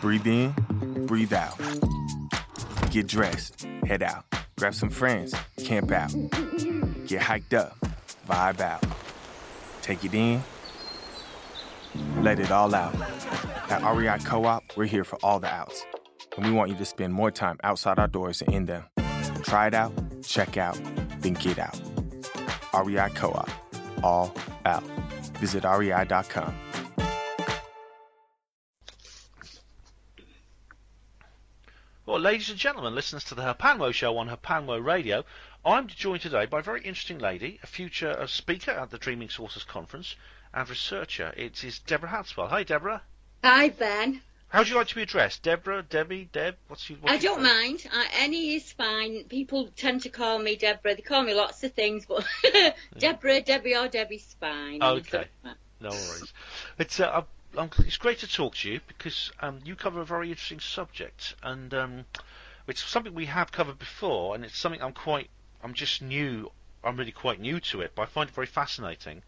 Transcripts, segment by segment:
Breathe in, breathe out. Get dressed, head out. Grab some friends, camp out. Get hiked up, vibe out. Take it in, let it all out. At REI Co op, we're here for all the outs. And we want you to spend more time outside our doors and in them. Try it out, check out, then get out. REI Co op, all out. Visit rei.com. Well, ladies and gentlemen, listeners to the Hpanwo Show on Hpanwo Radio, I'm joined today by a very interesting lady, a future uh, speaker at the Dreaming Sources Conference and researcher. It is Deborah Hatswell. Hi, Deborah. Hi, Ben. How would you like to be addressed? Deborah, Debbie, Deb? What's your, what's I don't mind. Uh, any is fine. People tend to call me Deborah. They call me lots of things, but Deborah, Debbie, or Debbie's fine. Okay. No worries. It's uh, It's great to talk to you because um, you cover a very interesting subject, and um, it's something we have covered before, and it's something I'm quite, I'm just new, I'm really quite new to it, but I find it very fascinating,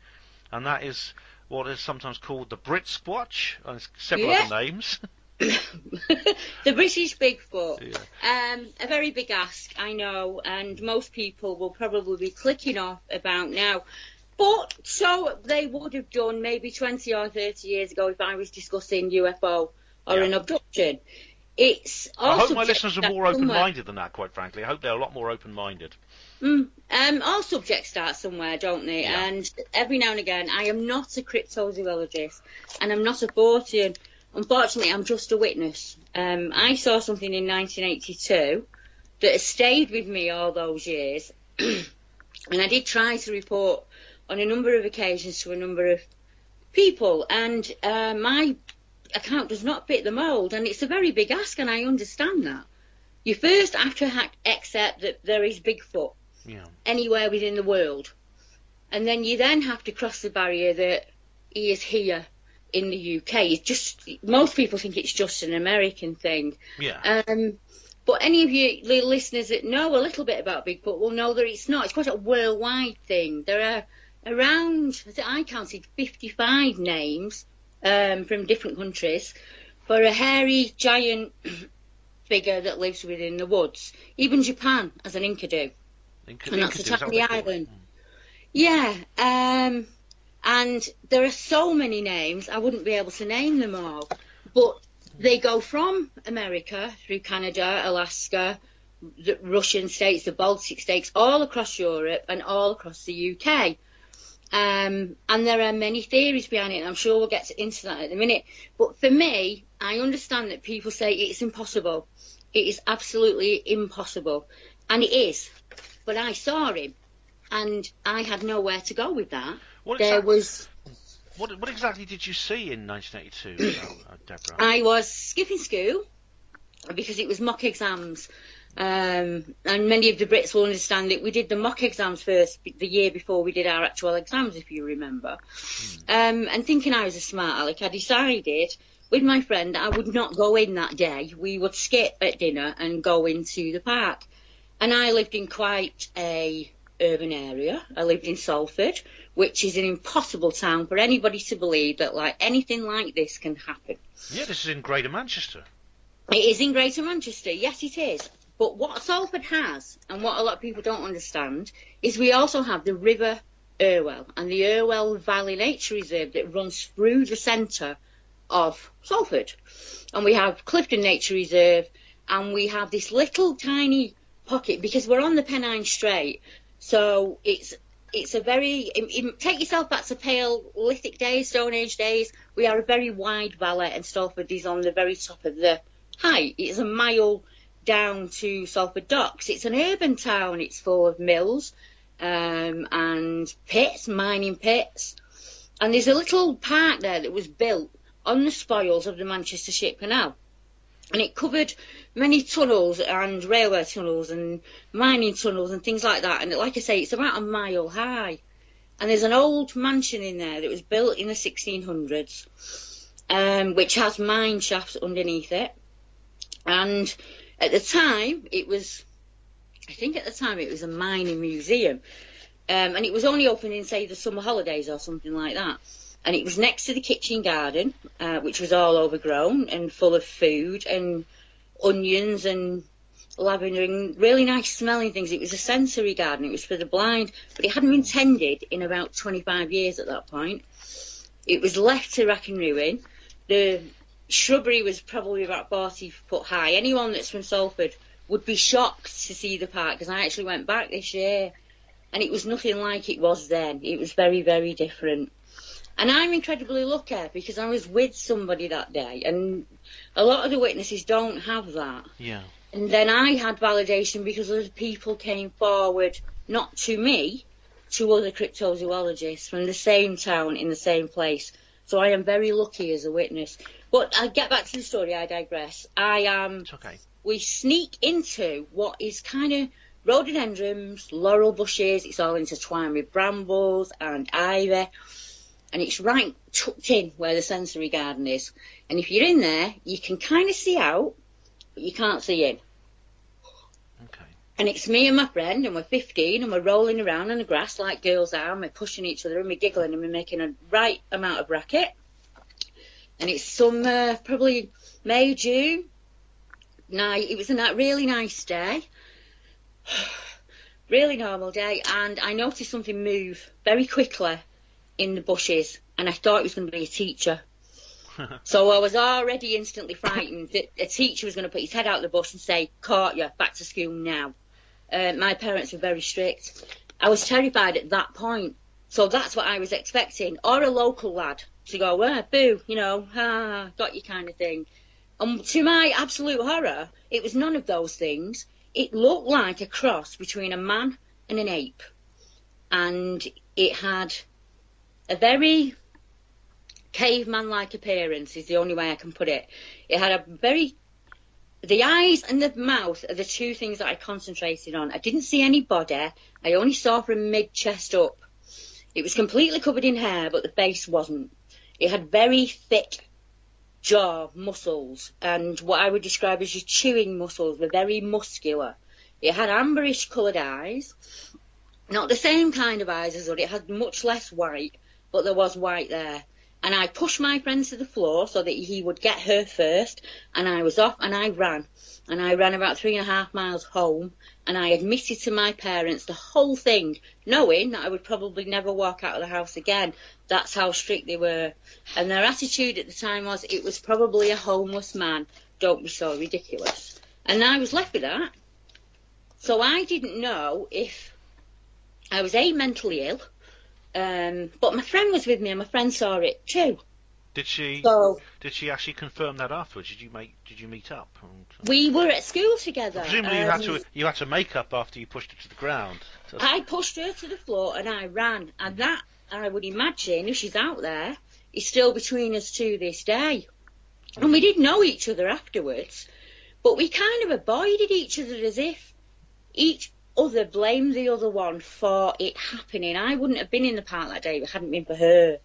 and that is what is sometimes called the Brit Squatch, and it's several Yeah. other names. the British Bigfoot. Um, a very big ask, I know, and most people will probably be clicking off about now. But so they would have done maybe 20 or 30 years ago if I was discussing UFO or Yeah. an abduction. It's I hope my listeners are more open-minded than that. Quite frankly, I hope they're a lot more open-minded. Mm, um, all subjects start somewhere, don't they? Yeah. And every now and again, I am not a cryptozoologist, and I'm not a Fortean. Unfortunately, I'm just a witness. Um, I saw something in 1982 that has stayed with me all those years, and I did try to report on a number of occasions to a number of people, and uh, my account does not fit the mould, and it's a very big ask, and I understand that. You first have to ha- accept that there is Bigfoot Yeah. anywhere within the world. And then you then have to cross the barrier that he is here in the UK. It's just most people think it's just an American thing. Yeah. Um, but any of you li- listeners that know a little bit about Bigfoot will know that it's not. It's quite a worldwide thing. There are around, I think I counted 55 names um, from different countries for a hairy giant figure that lives within the woods. Even Japan has an. Inca- And that's Incadu, a is that what tiny they it? island. Yeah, um, and there are so many names, I wouldn't be able to name them all. But they go from America through Canada, Alaska, the Russian states, the Baltic states, all across Europe and all across the UK. Um, and there are many theories behind it, and I'm sure we'll get into that in a minute. But for me, I understand that people say it's impossible. It is absolutely impossible. And it is. But I saw him, and I had nowhere to go with that. What there exactly- was. What, what exactly did you see in 1982, uh, uh, Deborah? I was skipping school because it was mock exams. Um, and many of the Brits will understand that we did the mock exams first the year before we did our actual exams, if you remember. Um, and thinking I was a smart aleck, I decided with my friend that I would not go in that day. We would skip at dinner and go into the park. And I lived in quite a urban area. I lived in Salford, which is an impossible town for anybody to believe that like anything like this can happen. yeah, this is in Greater Manchester. It is in Greater Manchester, yes it is. But what Salford has, and what a lot of people don't understand, is we also have the River Irwell and the Irwell Valley Nature Reserve that runs through the centre of Salford. And we have Clifton Nature Reserve, and we have this little tiny pocket because we're on the Pennine Strait, so it's it's a very take yourself back to Paleolithic days, Stone Age days. We are a very wide valley, and Salford is on the very top of the height. It's a mile down to Salford Docks. It's an urban town. It's full of mills um, and pits, mining pits. And there's a little park there that was built on the spoils of the Manchester Ship Canal. And it covered many tunnels and railway tunnels and mining tunnels and things like that. And like I say, it's about a mile high. And there's an old mansion in there that was built in the 1600s, um, which has mine shafts underneath it. And at the time, it was, I think at the time it was a mining museum. Um, and it was only open in, say, the summer holidays or something like that. And it was next to the kitchen garden, uh, which was all overgrown and full of food and onions and lavender and really nice smelling things. It was a sensory garden. It was for the blind, but it hadn't been tended in about 25 years at that point. It was left to rack and ruin. The shrubbery was probably about 40 foot high. Anyone that's from Salford would be shocked to see the park because I actually went back this year and it was nothing like it was then. It was very, very different. And I'm incredibly lucky because I was with somebody that day and a lot of the witnesses don't have that. Yeah. And then I had validation because other people came forward, not to me, to other cryptozoologists from the same town in the same place. So I am very lucky as a witness. But I get back to the story, I digress. I am. It's okay. We sneak into what is kind of rhododendrons, laurel bushes, it's all intertwined with brambles and ivy. And it's right tucked in where the sensory garden is. And if you're in there, you can kind of see out, but you can't see in. Okay. And it's me and my friend, and we're 15, and we're rolling around in the grass like girls are, and we're pushing each other, and we're giggling, and we're making a right amount of racket. And it's summer, probably May, June. Night. It was a really nice day. really normal day, and I noticed something move very quickly in the bushes, and I thought it was going to be a teacher. so I was already instantly frightened that a teacher was going to put his head out of the bush and say, "Caught you, back to school now." Uh, my parents were very strict. I was terrified at that point, so that's what I was expecting, or a local lad to go, "Well, boo," you know, ah, got you kind of thing. And to my absolute horror, it was none of those things. It looked like a cross between a man and an ape, and it had a very caveman-like appearance is the only way I can put it. It had a very the eyes and the mouth are the two things that I concentrated on. I didn't see any body. I only saw from mid chest up. It was completely covered in hair, but the face wasn't. It had very thick jaw muscles, and what I would describe as your chewing muscles were very muscular. It had amberish coloured eyes, not the same kind of eyes as. It had much less white, but there was white there. And I pushed my friend to the floor so that he would get her first, and I was off and I ran. And I ran about three and a half miles home, and I admitted to my parents the whole thing, knowing that I would probably never walk out of the house again. That's how strict they were. And their attitude at the time was, it was probably a homeless man. Don't be so ridiculous. And I was left with that. So I didn't know if I was A, mentally ill, um, but my friend was with me and my friend saw it too. Did she? So Did she actually confirm that afterwards? Did you make? Did you meet up? And, we were at school together. presumably you had um, to you had to make up after you pushed her to the ground. So- I pushed her to the floor and I ran, and that I would imagine if she's out there is still between us to this day. And we did know each other afterwards, but we kind of avoided each other as if each other blamed the other one for it happening. I wouldn't have been in the park that day if it hadn't been for her.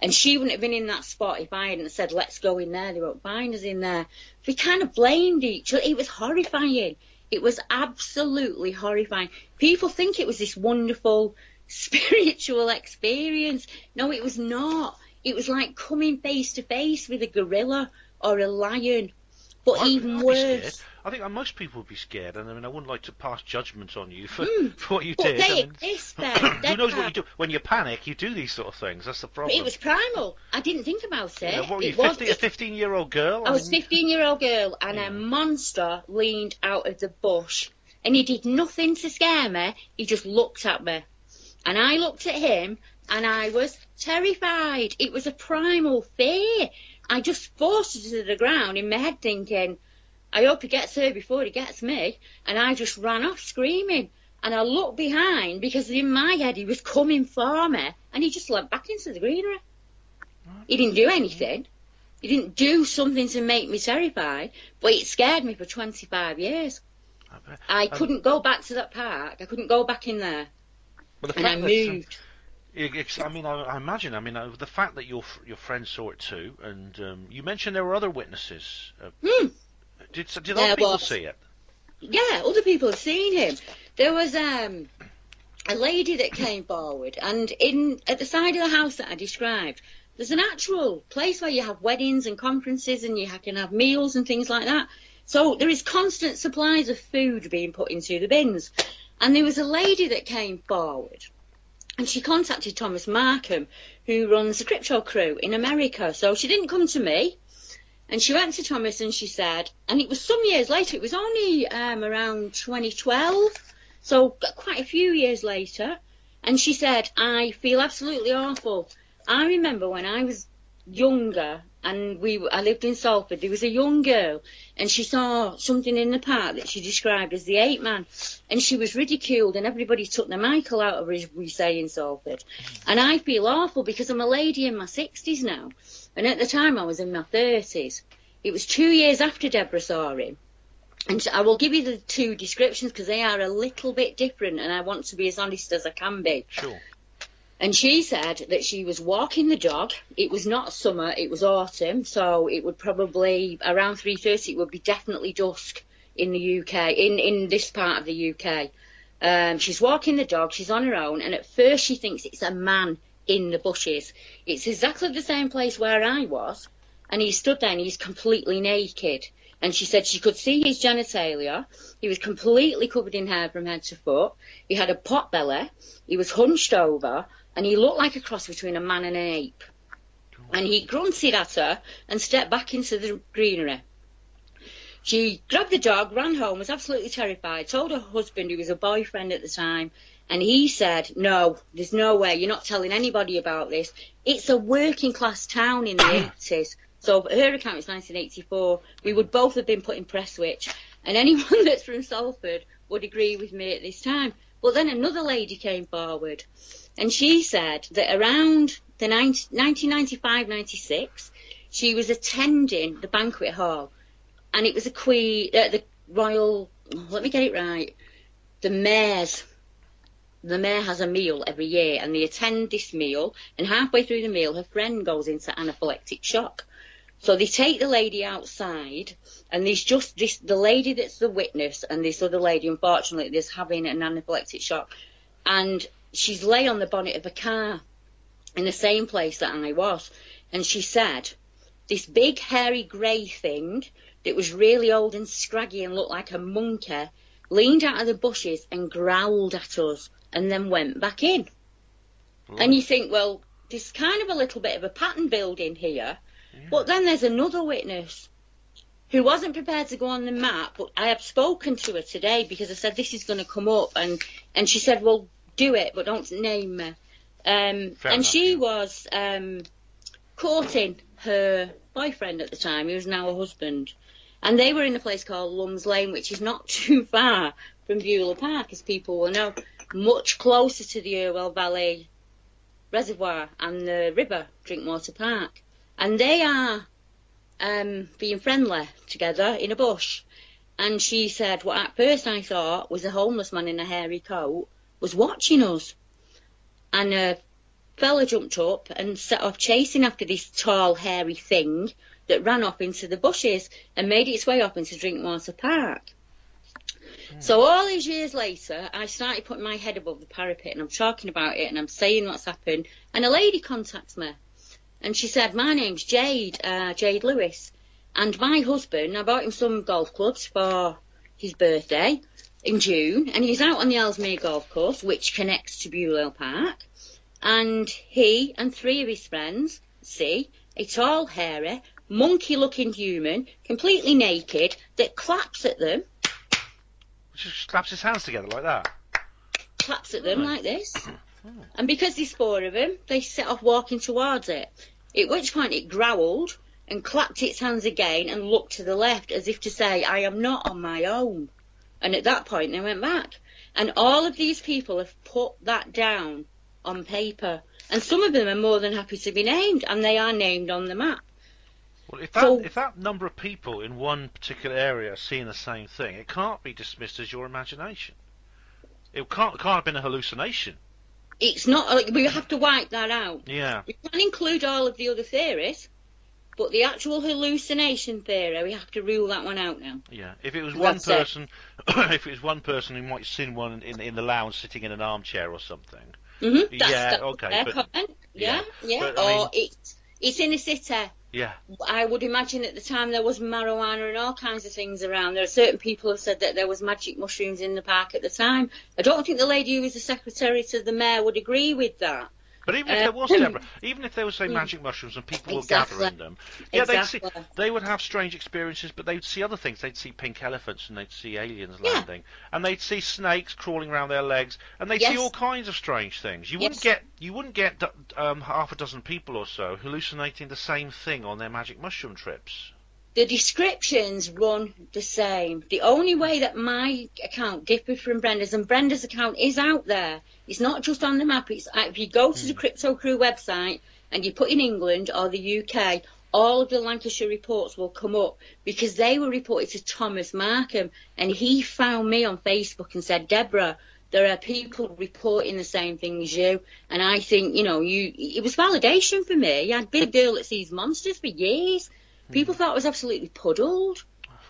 And she wouldn't have been in that spot if I hadn't said, let's go in there. They won't find us in there. We kind of blamed each other. It was horrifying. It was absolutely horrifying. People think it was this wonderful spiritual experience. No, it was not. It was like coming face to face with a gorilla or a lion. But even I'd worse. I think most people would be scared, and I mean, I wouldn't like to pass judgment on you for, hmm. for what you. But did. they I mean, exist who knows what you do when you panic? You do these sort of things. That's the problem. It was primal. I didn't think about it. You know, what were you, it was, a fifteen-year-old girl? I was mean, 15 year old girl and Yeah. a monster leaned out of the bush and he did nothing to scare me. He just looked at me and I looked at him and I was terrified. It was a primal fear. I just forced her to the ground in my head thinking, I hope he gets her before he gets me. And I just ran off screaming. And I looked behind because in my head he was coming for me and he just went back into the greenery. He didn't do anything. He didn't do something to make me terrified, but it scared me for 25 years. I. I Um, couldn't go back to that park. I couldn't go back in there. Well, the And I um, moved. I mean, I, I imagine. I mean, uh, the fact that your your friend saw it too, and um, you mentioned there were other witnesses. Uh, Hmm. Did did other people was. see it? Yeah, other people have seen him. There was um, a lady that came forward, and in at the side of the house that I described, there's an actual place where you have weddings and conferences, and you can have meals and things like that. So there is constant supplies of food being put into the bins. And there was a lady that came forward, and she contacted Thomas Marcum, who runs the Crypto Crew in America. So she didn't come to me. And she went to Thomas and she said, and it was some years later, it was only um, around 2012, so quite a few years later. And she said, I feel absolutely awful. I remember when I was younger and we I lived in Salford, there was a young girl and she saw something in the park that she described as the ape man. And she was ridiculed and everybody took the Michael out of her, as we say in Salford. And I feel awful because I'm a lady in my 60s now. And at the time I was in my 30s. It was two years after Deborah saw him. And I will give you the two descriptions because they are a little bit different and I want to be as honest as I can be. Sure. And she said that she was walking the dog. It was not summer, it was autumn, so it would probably around 3:30 it would be definitely dusk in the UK, in in this part of the UK. Um, she's walking the dog, she's on her own, and at first she thinks it's a man in the bushes. It's exactly the same place where I was, and he stood there and he's completely naked. And she said she could see his genitalia. He was completely covered in hair from head to foot. He had a pot belly. He was hunched over, and he looked like a cross between a man and an ape. And he grunted at her and stepped back into the greenery. She grabbed the dog, ran home, was absolutely terrified, told her husband, who was a boyfriend at the time, and he said, No, there's no way, you're not telling anybody about this. It's a working class town in the 80s. So her account is 1984. We would both have been put in Prestwich, and anyone that's from Salford would agree with me at this time. But then another lady came forward, and she said that around the 1995-96, she was attending the banquet hall, and it was a queen, uh, the royal. Let me get it right. The mayor's. The mayor has a meal every year, and they attend this meal. And halfway through the meal, her friend goes into anaphylactic shock. So they take the lady outside, and there's just this the lady that's the witness, and this other lady, unfortunately, is having an anaphylactic shock, and she's lay on the bonnet of a car in the same place that I was, and she said, this big hairy grey thing that was really old and scraggy and looked like a monkey leaned out of the bushes and growled at us, and then went back in. And you think, well, there's kind of a little bit of a pattern building here. But then there's another witness who wasn't prepared to go on the map, but I have spoken to her today because I said this is going to come up, and and she said, well, do it, but don't name me. Um, and enough, she yeah. was um, courting her boyfriend at the time, who is now a husband, and they were in a place called Lumns Lane, which is not too far from Beulah Park, as people will know, much closer to the Irwell Valley Reservoir and the river, Drinkwater Park. And they are um, being friendly together in a bush. And she said, what at first I thought was a homeless man in a hairy coat was watching us. And a fella jumped up and set off chasing after this tall, hairy thing that ran off into the bushes and made its way up into Drinkwater Park. So all these years later, I started putting my head above the parapet and I'm talking about it and I'm saying what's happened. And a lady contacts me and she said, my name's Jade, uh, Jade Lewis. And my husband, I bought him some golf clubs for his birthday in June and he's out on the Ellesmere Golf Course, which connects to Beulah Park. And he and three of his friends see a tall, hairy, monkey-looking human, completely naked, that claps at them Just claps his hands together like that. claps at them like this. Oh. And because there's four of them, they set off walking towards it. At which point it growled and clapped its hands again and looked to the left as if to say, I am not on my own. And at that point they went back. And all of these people have put that down on paper. And some of them are more than happy to be named, and they are named on the map. Well, if that So- if that number of people in one particular area are seeing the same thing, it can't be dismissed as your imagination. It can't it can't have been a hallucination. It's not. Like, we have to wipe that out. Yeah. We can include all of the other theories, but the actual hallucination theory, we have to rule that one out now. Yeah, if it was one person, if it was one person who might seen one in in the lounge sitting in an armchair or something. hmm Yeah, that's okay, but-. Yeah, yeah, yeah. but, I or mean- it's it's in a city. Yeah, I would imagine at the time there was marijuana and all kinds of things around. There are certain people who said that there was magic mushrooms in the park at the time. I don't think the lady who was the secretary to the mayor would agree with that. But even if Uh, there was Deborah, even if there was say magic mushrooms and people were Exactly. gathering them, yeah, they'd see they would have strange experiences, but they'd see other things. They'd see pink elephants and they'd see aliens Yeah. landing, and they'd see snakes crawling around their legs, and they'd see all kinds of strange things. You wouldn't get you wouldn't get um, half a dozen people or so hallucinating the same thing on their magic mushroom trips. The descriptions run the same. The only way that my account differs from Brenda's, and Brenda's account is out there. It's not just on the map. It's uh, if you go to the Crypto Crew website and you put in England or the UK, all of the Lancashire reports will come up because they were reported to Thomas Marcum, and he found me on Facebook and said, Deborah. There are people reporting the same thing as you, and I think you know you. It was validation for me. I'd been a girl that sees monsters for years. Hmm. People thought I was absolutely puddled.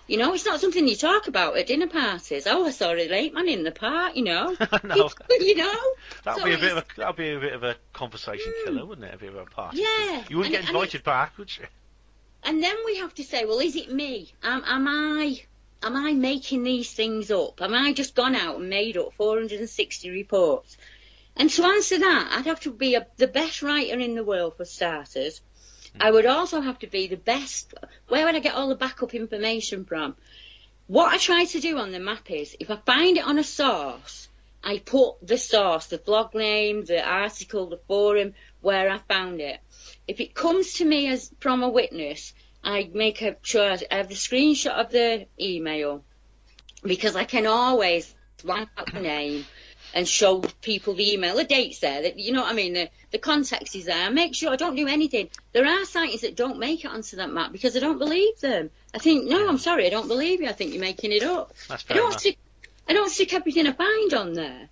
You know, it's not something you talk about at dinner parties. Oh, I saw a late man in the park. You know, No. you know. That'd So be a bit of a that'd be a bit of a conversation hmm. killer, wouldn't it? A bit of a party. Yeah, You wouldn't and- get invited back, would you? And then we have to say, well, is it me? Am, am I am I making these things up? Am I just gone out and made up 460 reports? And to answer that, I'd have to be a, the best writer in the world for starters. I would also have to be the best. Where would I get all the backup information from? What I try to do on the map is, if I find it on a source, I put the source, the blog name, the article, the forum, where I found it. If it comes to me as from a witness, I make a sure I have the screenshot of the email because I can always write out the name and show people the email, the dates there. That you know what I mean. The the context is there. I make sure I don't do anything. There are sightings that don't make it onto that map because I don't believe them. I think no, I'm sorry, I don't believe you. I think you're making it up. That's I fair don't enough. stick. I don't stick everything I find on there.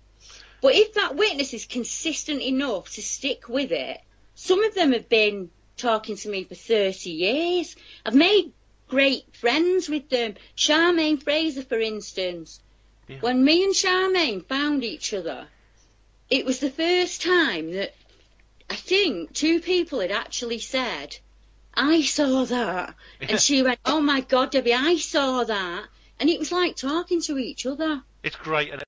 But if that witness is consistent enough to stick with it, some of them have been talking to me for 30 years. I've made great friends with them. Charmaine Fraser, for instance. Yeah. When me and Charmaine found each other, it was the first time that I think two people had actually said, I saw that. And she went, Oh my God, Debbie, I saw that. And it was like talking to each other. It's great, and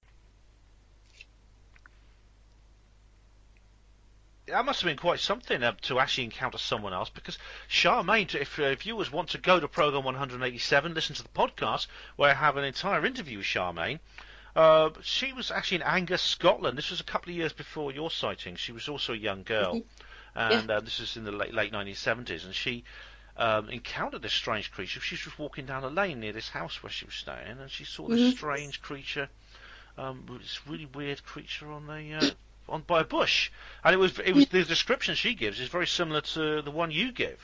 that must have been quite something uh, to actually encounter someone else. Because Charmaine, if uh, viewers want to go to program 187, listen to the podcast where I have an entire interview with Charmaine. Uh, she was actually in Angus, Scotland. This was a couple of years before your sighting. She was also a young girl, and uh, this is in the late late 1970s. And she um, encountered this strange creature. She was just walking down a lane near this house where she was staying, and she saw this strange creature, um, this really weird creature on the uh, on by a bush. And it was it was the description she gives is very similar to the one you give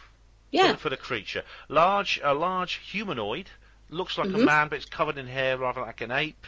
Yeah. for, the, for the creature. Large, a large humanoid, looks like a Mhm. man, but it's covered in hair rather like an ape.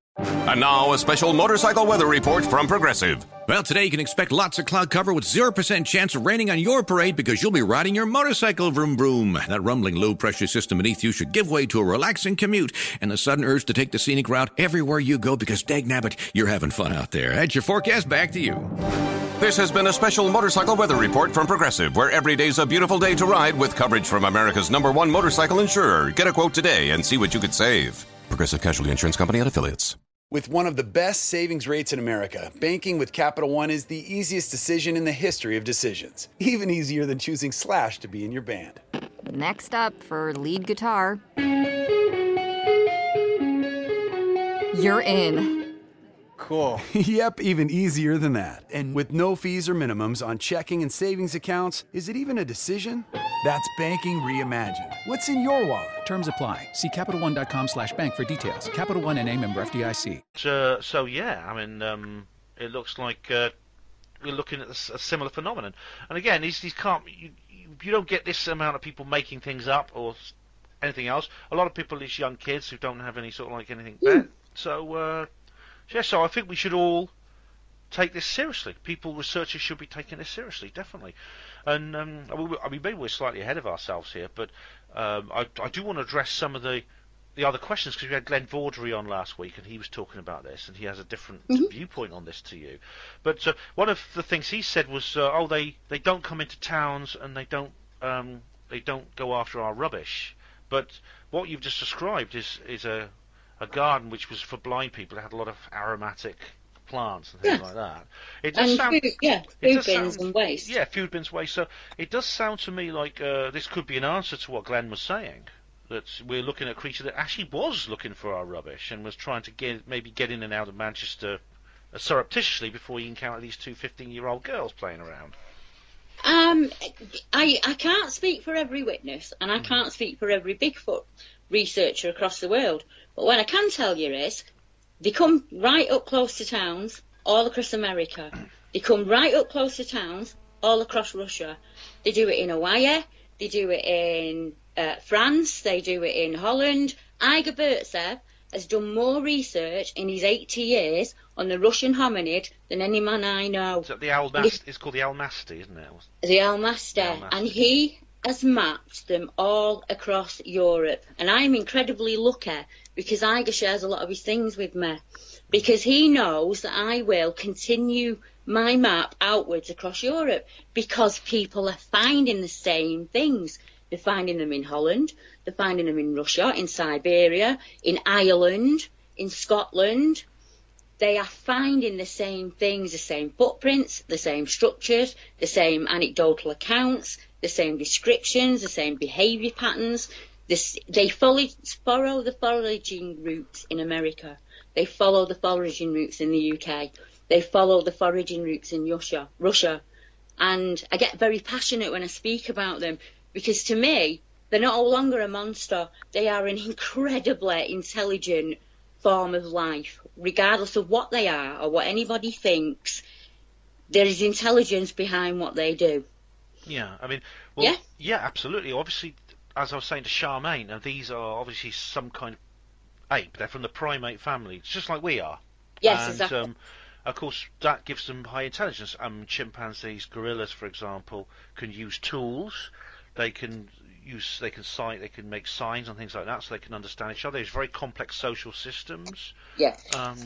And now, a special motorcycle weather report from Progressive. Well, today you can expect lots of cloud cover with 0% chance of raining on your parade because you'll be riding your motorcycle vroom vroom. That rumbling low pressure system beneath you should give way to a relaxing commute and the sudden urge to take the scenic route everywhere you go because dag nabbit, you're having fun out there. That's your forecast. Back to you. This has been a special motorcycle weather report from Progressive, where every day's a beautiful day to ride with coverage from America's number one motorcycle insurer. Get a quote today and see what you could save. Progressive Casualty Insurance Company and affiliates. With one of the best savings rates in America, banking with Capital One is the easiest decision in the history of decisions. Even easier than choosing Slash to be in your band. Next up for lead guitar. You're in. Cool. yep, even easier than that. And with no fees or minimums on checking and savings accounts, is it even a decision? That's banking reimagined. What's in your wallet? Terms apply. See CapitalOne.com slash bank for details. Capital One and a member FDIC. Uh, so yeah, I mean, um, it looks like uh, we're looking at a similar phenomenon. And again, these these can't you, you you don't get this amount of people making things up or anything else. A lot of people, these young kids who don't have any sort of like anything. bad. So uh, yeah, so I think we should all take this seriously. People, researchers should be taking this seriously, definitely. And um, I mean, I mean, maybe we're slightly ahead of ourselves here, but um, I, I do want to address some of the the other questions because we had Glenn Vaudrey on last week and he was talking about this and he has a different viewpoint on this to you. But uh, one of the things he said was, uh, oh, they, they don't come into towns and they don't um, they don't go after our rubbish. But what you've just described is is a a garden which was for blind people. It had a lot of aromatic plants and things Yeah. like that. It does And sound, food, yeah, food bins sound- and waste. Yeah, food bins and waste. So it does sound to me like uh, this could be an answer to what Glenn was saying. That we're looking at a creature that actually was looking for our rubbish and was trying to get maybe get in and out of Manchester uh, surreptitiously before he encountered these two 15-year-old girls playing around. Um, I I can't speak for every witness, and I can't speak for every Bigfoot researcher across the world. But what I can tell you is, they come right up close to towns all across America. They come right up close to towns all across Russia. They do it in Hawaii. They do it in uh, France. They do it in Holland. Igor Burtsev has done more research in his 80 years on the Russian hominid than any man I know. Is that the Almast? It's called the Almasty, isn't it? The Almaster, and he has mapped them all across Europe. And I'm incredibly lucky because Igor shares a lot of his things with me because he knows that I will continue my map outwards across Europe because people are finding the same things. They're finding them in Holland, they're finding them in Russia, in Siberia, in Ireland, in Scotland, they are finding the same things, the same footprints, the same structures, the same anecdotal accounts, the same descriptions, the same behaviour patterns. This, they follow, follow the foraging routes in America. They follow the foraging routes in the UK. They follow the foraging routes in Russia. Russia. And I get very passionate when I speak about them because to me, they're no longer a monster. They are an incredibly intelligent form of life, regardless of what they are or what anybody thinks. There is intelligence behind what they do. Yeah, I mean, well, Yeah? yeah, absolutely. Obviously, as I was saying to Charmaine, now these are obviously some kind of ape. They're from the primate family, It's just like we are. Yes, and, exactly. Um, of course, that gives them high intelligence. Um, chimpanzees, gorillas, for example, can use tools. They can use, they can sign, they can make signs and things like that, so they can understand each other. There's very complex social systems. Yes. Um,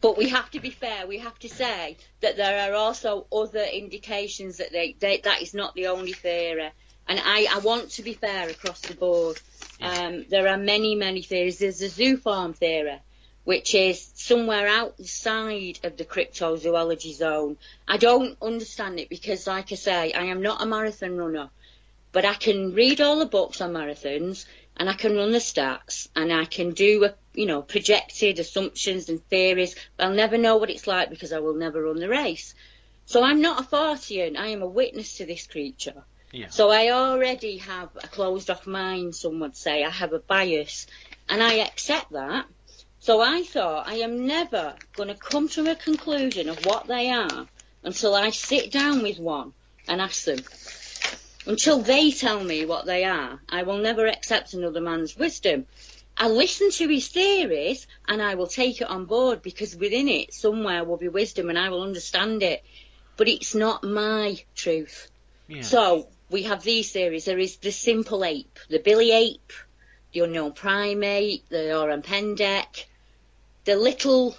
But we have to be fair. We have to say that there are also other indications that they, they that is not the only theory. And I, I want to be fair across the board. Um, there are many, many theories. There's the zooform theory, which is somewhere outside of the cryptozoology zone. I don't understand it because, like I say, I am not a marathon runner, but I can read all the books on marathons and I can run the stats and I can do, a, you know, projected assumptions and theories. But I'll never know what it's like because I will never run the race. So I'm not a Fortean. I am a witness to this creature. Yeah. So I already have a closed off mind, some would say. I have a bias. And I accept that. So I thought I am never going to come to a conclusion of what they are until I sit down with one and ask them. Until they tell me what they are, I will never accept another man's wisdom. I listen to his theories and I will take it on board because within it somewhere will be wisdom and I will understand it. But it's not my truth. Yeah. So we have these theories. There is the simple ape, the billy ape, the unknown primate, the Orang Pendek, the little.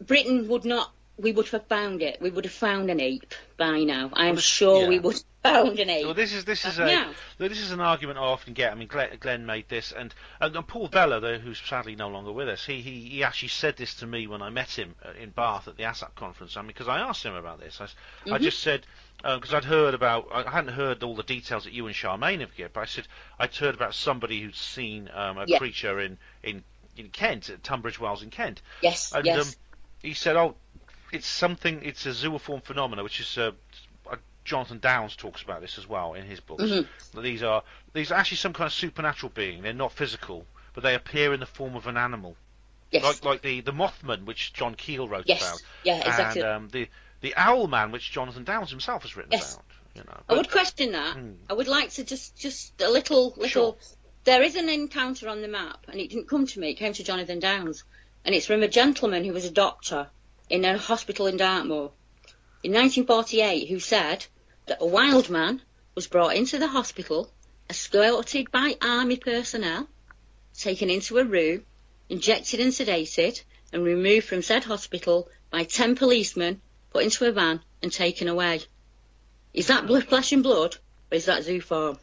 Britain would not. We would have found it. We would have found an ape by now. I'm sure we yeah. would. found an ape. Well, this is this is a this is an argument I often get. I mean, Glenn, Glenn made this, and, and and Paul Bella, though, who's sadly no longer with us, he, he he actually said this to me when I met him uh, in Bath at the ASSAP conference. I mean, because I asked him about this, I, s- I just said because I'd heard about I hadn't heard all the details that you and Charmaine have given, but I said I'd heard about somebody who'd seen um, a Yeah. creature in in in Kent at Tunbridge Wells in Kent. Yes, And yes. um, he said, "Oh, it's something. It's a zooform phenomena, which is uh, uh, Jonathan Downes talks about this as well in his books. Mhm. That These are these are actually some kind of supernatural being. They're not physical, but they appear in the form of an animal. Yes. Like like the the Mothman, which John Keel wrote Yes. about. Yeah, exactly. And um, the the Owl Man, which Jonathan Downes himself has written Yes. about. You know, I would question that. Hmm. I would like to just just a little little. There is an encounter on the map, and it didn't come to me. It came to Jonathan Downes, and it's from a gentleman who was a doctor in a hospital in Dartmoor in 1948, who said that a wild man was brought into the hospital, escorted by army personnel, taken into a room, injected and sedated, and removed from said hospital by ten policemen, put into a van, and taken away. Is that blood, flesh and blood, or is that zooform?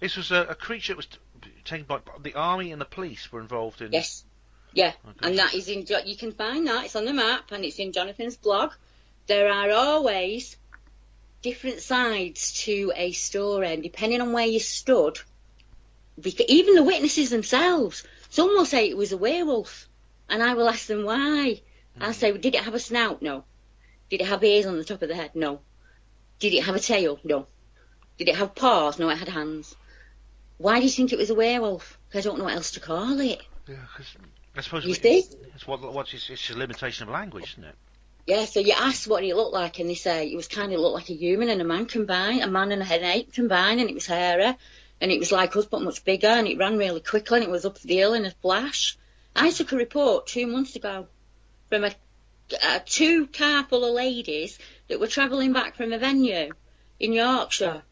this was a, a creature that was t- taken by the army and the police were involved in. Yes. Yeah, Okay. and that is in. You can find that. It's on the map, and it's in Jonathan's blog. There are always different sides to a story, and depending on where you stood, even the witnesses themselves, some will say it was a werewolf, and I will ask them why. I'll hmm. say, did it have a snout? No. Did it have ears on the top of the head? No. Did it have a tail? No. Did it have paws? No, it had hands. Why do you think it was a werewolf? I don't know what else to call it. Yeah, 'cause I suppose You we- see? it's what what's it's, it's a limitation of language, isn't it? Yeah, so you ask what it looked like, and they say it was kind of looked like a human and a man combined, a man and a an ape combined, and it was hairy, and it was like us but much bigger, and it ran really quickly, and it was up the hill in a flash. I took a report two months ago from a, a two car full of ladies that were travelling back from a venue in Yorkshire,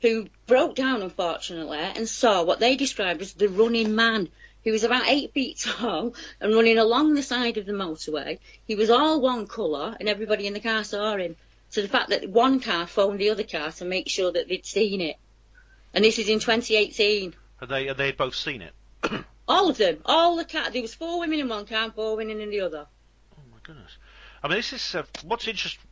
who broke down unfortunately and saw what they described as the running man. He was about eight feet tall and running along the side of the motorway. He was all one colour and everybody in the car saw him. So the fact that one car phoned the other car to make sure that they'd seen it. And this is in 2018. Had they had they both seen it? All of them. All the car. There was four women in one car and four women in the other. Goodness. I mean, this is uh, what's interesting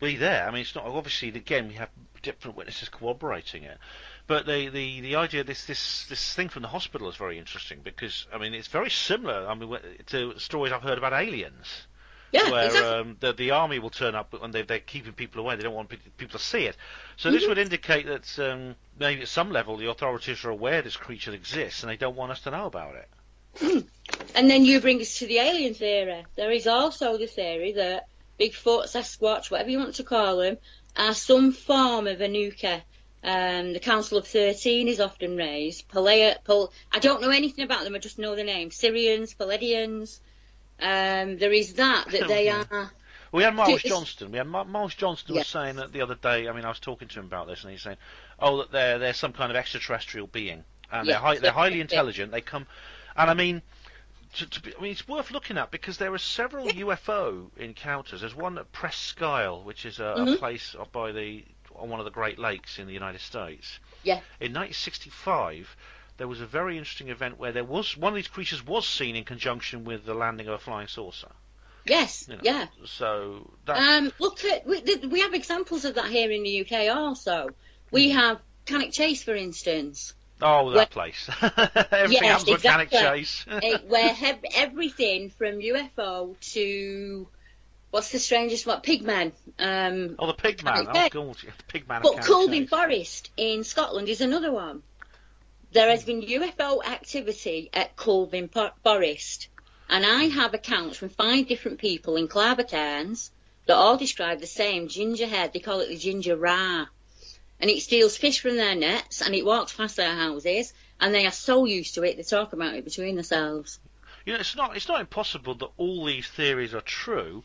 there. I mean, it's not obviously again we have different witnesses corroborating it, but the the the idea this this this thing from the hospital is very interesting because I mean it's very similar. I mean to stories I've heard about aliens. Yeah, where exactly. um, the the army will turn up and they they're keeping people away. They don't want pe- people to see it. So this Mhm. would indicate that um, maybe at some level the authorities are aware this creature exists and they don't want us to know about it. And then you bring us to the alien theory. There is also the theory that Bigfoot, Sasquatch, whatever you want to call them, are some form of Anuka. Um, the Council of Thirteen is often raised. Palea, Pal- I don't know anything about them. I just know the name. Syrians, Pleiadians. Um, there is that that they are. We had Miles Johnston. We had Miles Johnston was Yes. saying that the other day. I mean, I was talking to him about this, and he's saying, "Oh, that they're they're some kind of extraterrestrial being, and they're Yeah, high, they're highly intelligent. They come, and I mean." To, to be, I mean, it's worth looking at because there are several UFO encounters. There's one at Presque Isle, which is a, a Mhm. place up by the on one of the Great Lakes in the United States. Yeah. In 1965, there was a very interesting event where there was one of these creatures was seen in conjunction with the landing of a flying saucer. Yes. You know, Yeah. So that Um, we, we have examples of that here in the UK also. We Hmm. have Cannock Chase, for instance. Oh, that Where- place. Everything Yes, happens exactly. Chase. Eh, where hev- everything from UFO to what's the strangest one? Pigmen. Um, oh, the Pigman. Oh, God. The Pigman. but Chase. Forest in Scotland is another one. There has been UFO activity at Culbin Forest, and I have accounts from five different people in Clavercairns that all describe the same ginger head. They call it the ginger ra. And it steals fish from their nets and it walks past their houses and they are so used to it they talk about it between themselves. You know, it's not. It's not impossible that all these theories are true,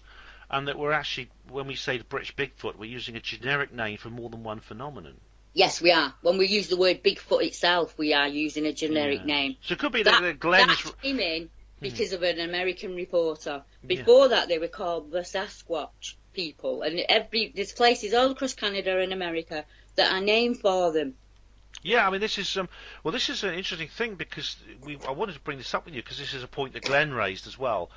and that we're actually, when we say the British Bigfoot, we're using a generic name for more than one phenomenon. Yes, we are. When we use the word Bigfoot itself, we are using a generic Yeah. name. So it could be that, that Glenn is. that came in hmm. because of an American reporter. Before that, they were called the Sasquatch people, and every there's places all across Canada and America that are named for them. Yeah, I mean this is um, well, this is an interesting thing because we I wanted to bring this up with you because this is a point that Glenn raised as well.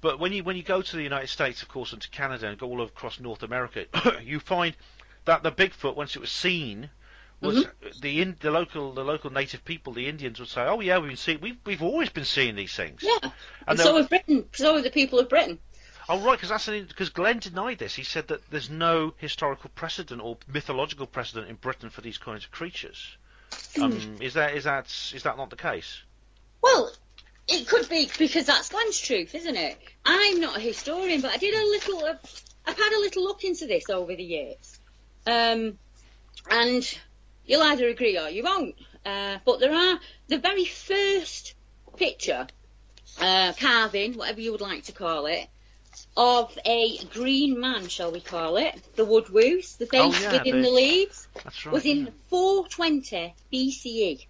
But when you when you go to the United States, of course, and to Canada and go all across North America, you find that the Bigfoot, once it was seen, was Mm-hmm. the in, the local the local native people, the Indians would say, "Oh yeah, we've been seeing we've we've always been seeing these things." Yeah, And and, so have Britain. So have the people of Britain. Oh right, because that's because Glenn denied this. He said that there's no historical precedent or mythological precedent in Britain for these kinds of creatures. Hmm. Um, is that is that is that not the case? Well, it could be because that's Glenn's truth, isn't it? I'm not a historian, but I did a little. Uh, I've had a little look into this over the years, um, and you'll either agree or you won't. Uh, but there are the very first picture, uh, carving, whatever you would like to call it, of a green man, shall we call it, the woodwose, the face Oh, yeah, within the- the leaves, right. was in 420 BCE.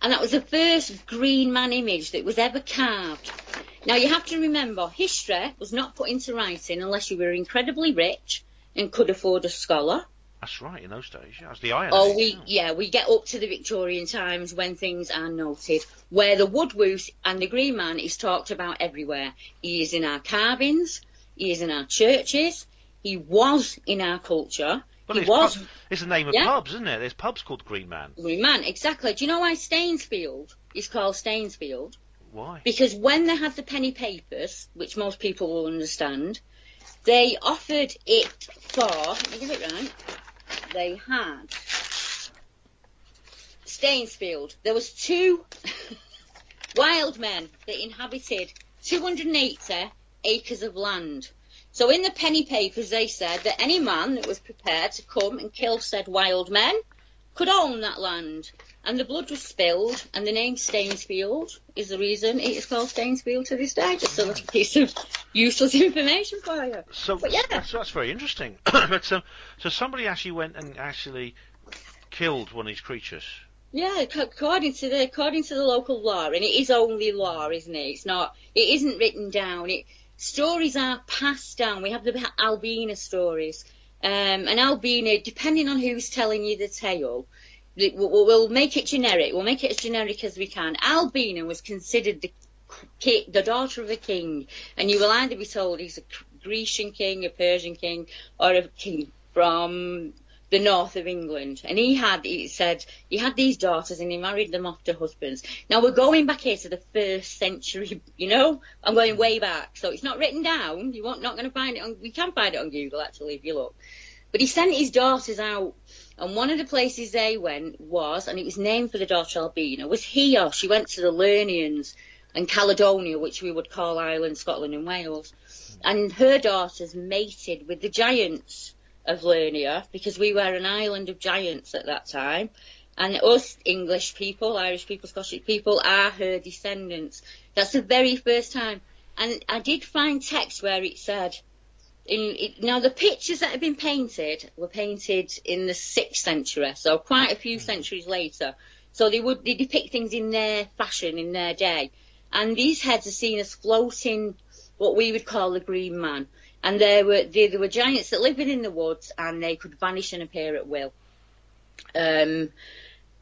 And that was the first green man image that was ever carved. Now you have to remember, history was not put into writing unless you were incredibly rich and could afford a scholar. That's right. In those days, yeah, that's the Iron Age. Oh, we, yeah, we get up to the Victorian times when things are noted, where the woodwose and the green man is talked about everywhere. He is in our carvings, he is in our churches, he was in our culture, Well, he it's, was pub- it's the name of Yeah. pubs, isn't it? There's pubs called Green Man. Green Man, exactly. Do you know why Stainsfield is called Stainsfield? Why? Because when they had the penny papers, which most people will understand, they offered it for, let me get it right, they had Stainsfield. There was two wild men that inhabited 280 acres of land. So in the penny papers they said that any man that was prepared to come and kill said wild men could own that land. And the blood was spilled, and the name Stainsfield is the reason it is called Stainsfield to this day. Just a little piece of useless information for you. So But yeah. that's, that's very interesting. but um, so somebody actually went and actually killed one of these creatures. Yeah, according to the according to the local law, and it is only law, isn't it? It's not. It isn't written down. It stories are passed down. We have the Albina stories, um, and Albina, depending on who's telling you the tale, we'll, make it generic. We'll make it as generic as we can. Albina was considered the the daughter of a king, and you will either be told he's a Grecian king, a Persian king, or a king from the north of England. And he had, he said, he had these daughters and he married them off to husbands. Now we're going back here to the first century, you know? I'm going way back. So it's not written down. You're not not going to find it on, we can find it on Google actually if you look. But he sent his daughters out and one of the places they went was, and it was named for the daughter Albina, was here. She went to the Lernians and Caledonia, which we would call Ireland, Scotland and Wales. And her daughters mated with the giants of Lernia because we were an island of giants at that time. And us English people, Irish people, Scottish people are her descendants. That's the very first time. And I did find text where it said, in, it, now the pictures that have been painted were painted in the sixth century, so quite a few centuries later. So they would they depict things in their fashion, in their day. And these heads are seen as floating, what we would call the green man. And there were there, there were giants that lived in the woods, and they could vanish and appear at will. Um,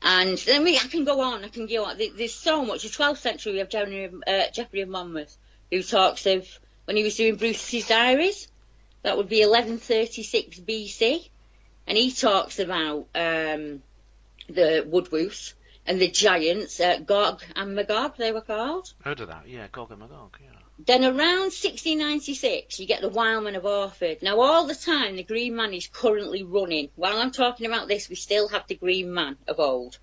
and then we, I can go on, I can go on. There's so much. The 12th century, we have Geoffrey, of- uh, Geoffrey of Monmouth, who talks of when he was doing Bruce's diaries. That would be 1136 BC, and he talks about um, the woodwose and the giants, uh, Gog and Magog, they were called. Heard of that? Yeah, Gog and Magog. Yeah. Then around 1696, you get the Wildman of Orford. Now, all the time, the Green Man is currently running. While I'm talking about this, we still have the Green Man of old.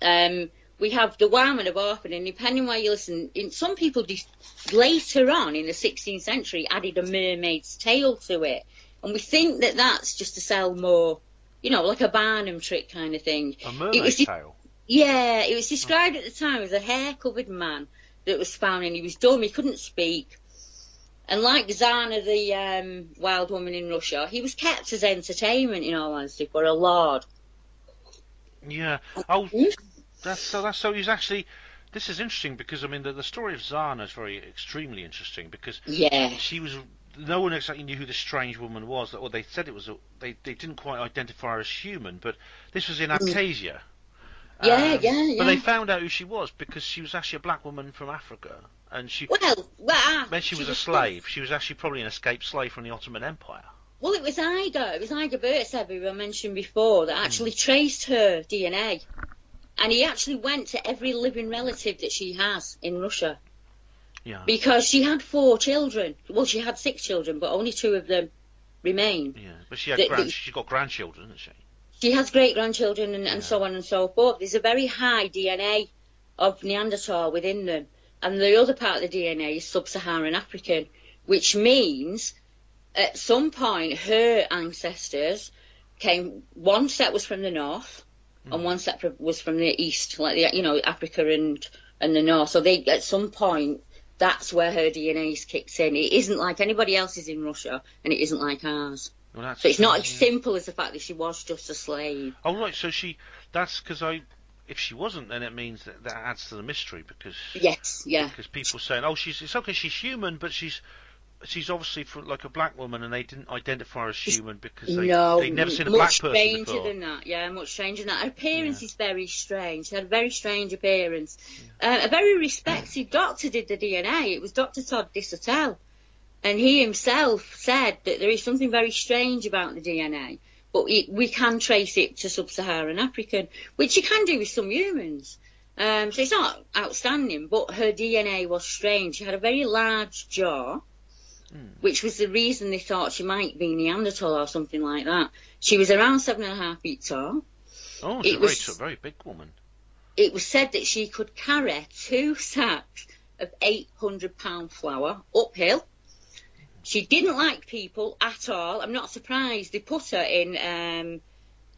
Um, we have the Wildman of Orford, and depending where you listen, in, some people just later on in the 16th century added a mermaid's tail to it. And we think that that's just to sell more, you know, like a Barnum trick kind of thing. A was de- tail. yeah, it was described at the time as a hair-covered man that was found, and he was dumb. He couldn't speak. And like Zana, the um, wild woman in Russia, he was kept as entertainment, in all honesty, for a lord. Yeah. Oh, that's so. That's so. He's actually. This is interesting because I mean the, the story of Zana is very extremely interesting because Yeah. she was no one exactly knew who the strange woman was. Or they said it was. A, they they didn't quite identify her as human, but this was in Mm. Abkhazia. Yeah, Um, yeah, But they found out who she was because she was actually a black woman from Africa, and she. Well, well, ah, When she was a slave, she was actually probably an escaped slave from the Ottoman Empire. Well, it was Igor. It was Igor Burtsev, who I mentioned before, that actually Hmm. traced her DNA. And he actually went to every living relative that she has in Russia. Yeah. Because she had four children. Well, she had six children, but only two of them remain. Yeah, but she had The- grand, the- she's got grandchildren, hasn't she? She has great grandchildren and, and so on and so forth. There's a very high DNA of Neanderthal within them. And the other part of the DNA is sub Saharan African, which means at some point her ancestors came, one set was from the north and mm. one set was from the east, like the, you know, Africa and, and the north. So they, at some point, that's where her DNA's kicks in. It isn't like anybody else's in Russia and it isn't like ours. Well, that's, So it's not as yeah. simple as the fact that she was just a slave. Oh right, so she. That's because I. If she wasn't, then it means that that adds to the mystery because. Yes, yeah. Because people saying, oh, she's it's okay, she's human, but she's. She's obviously for, like a black woman, and they didn't identify her as human because they no, they'd never seen a black person Much stranger before. than that. Yeah, much stranger than that. Her appearance is very strange. She had a very strange appearance. Uh, a very respected doctor did the DNA. It was Dr. Todd Disotell, and he himself said that there is something very strange about the DNA, but it, we can trace it to sub-Saharan African, which you can do with some humans. Um, so it's not outstanding, but her DNA was strange. She had a very large jaw which was the reason they thought she might be Neanderthal or something like that. She was around seven and a half feet tall. Oh, It she's a was- a very big woman. It was said that she could carry two sacks of 800 pound flour uphill. She didn't like people at all. I'm not surprised. They put her in um,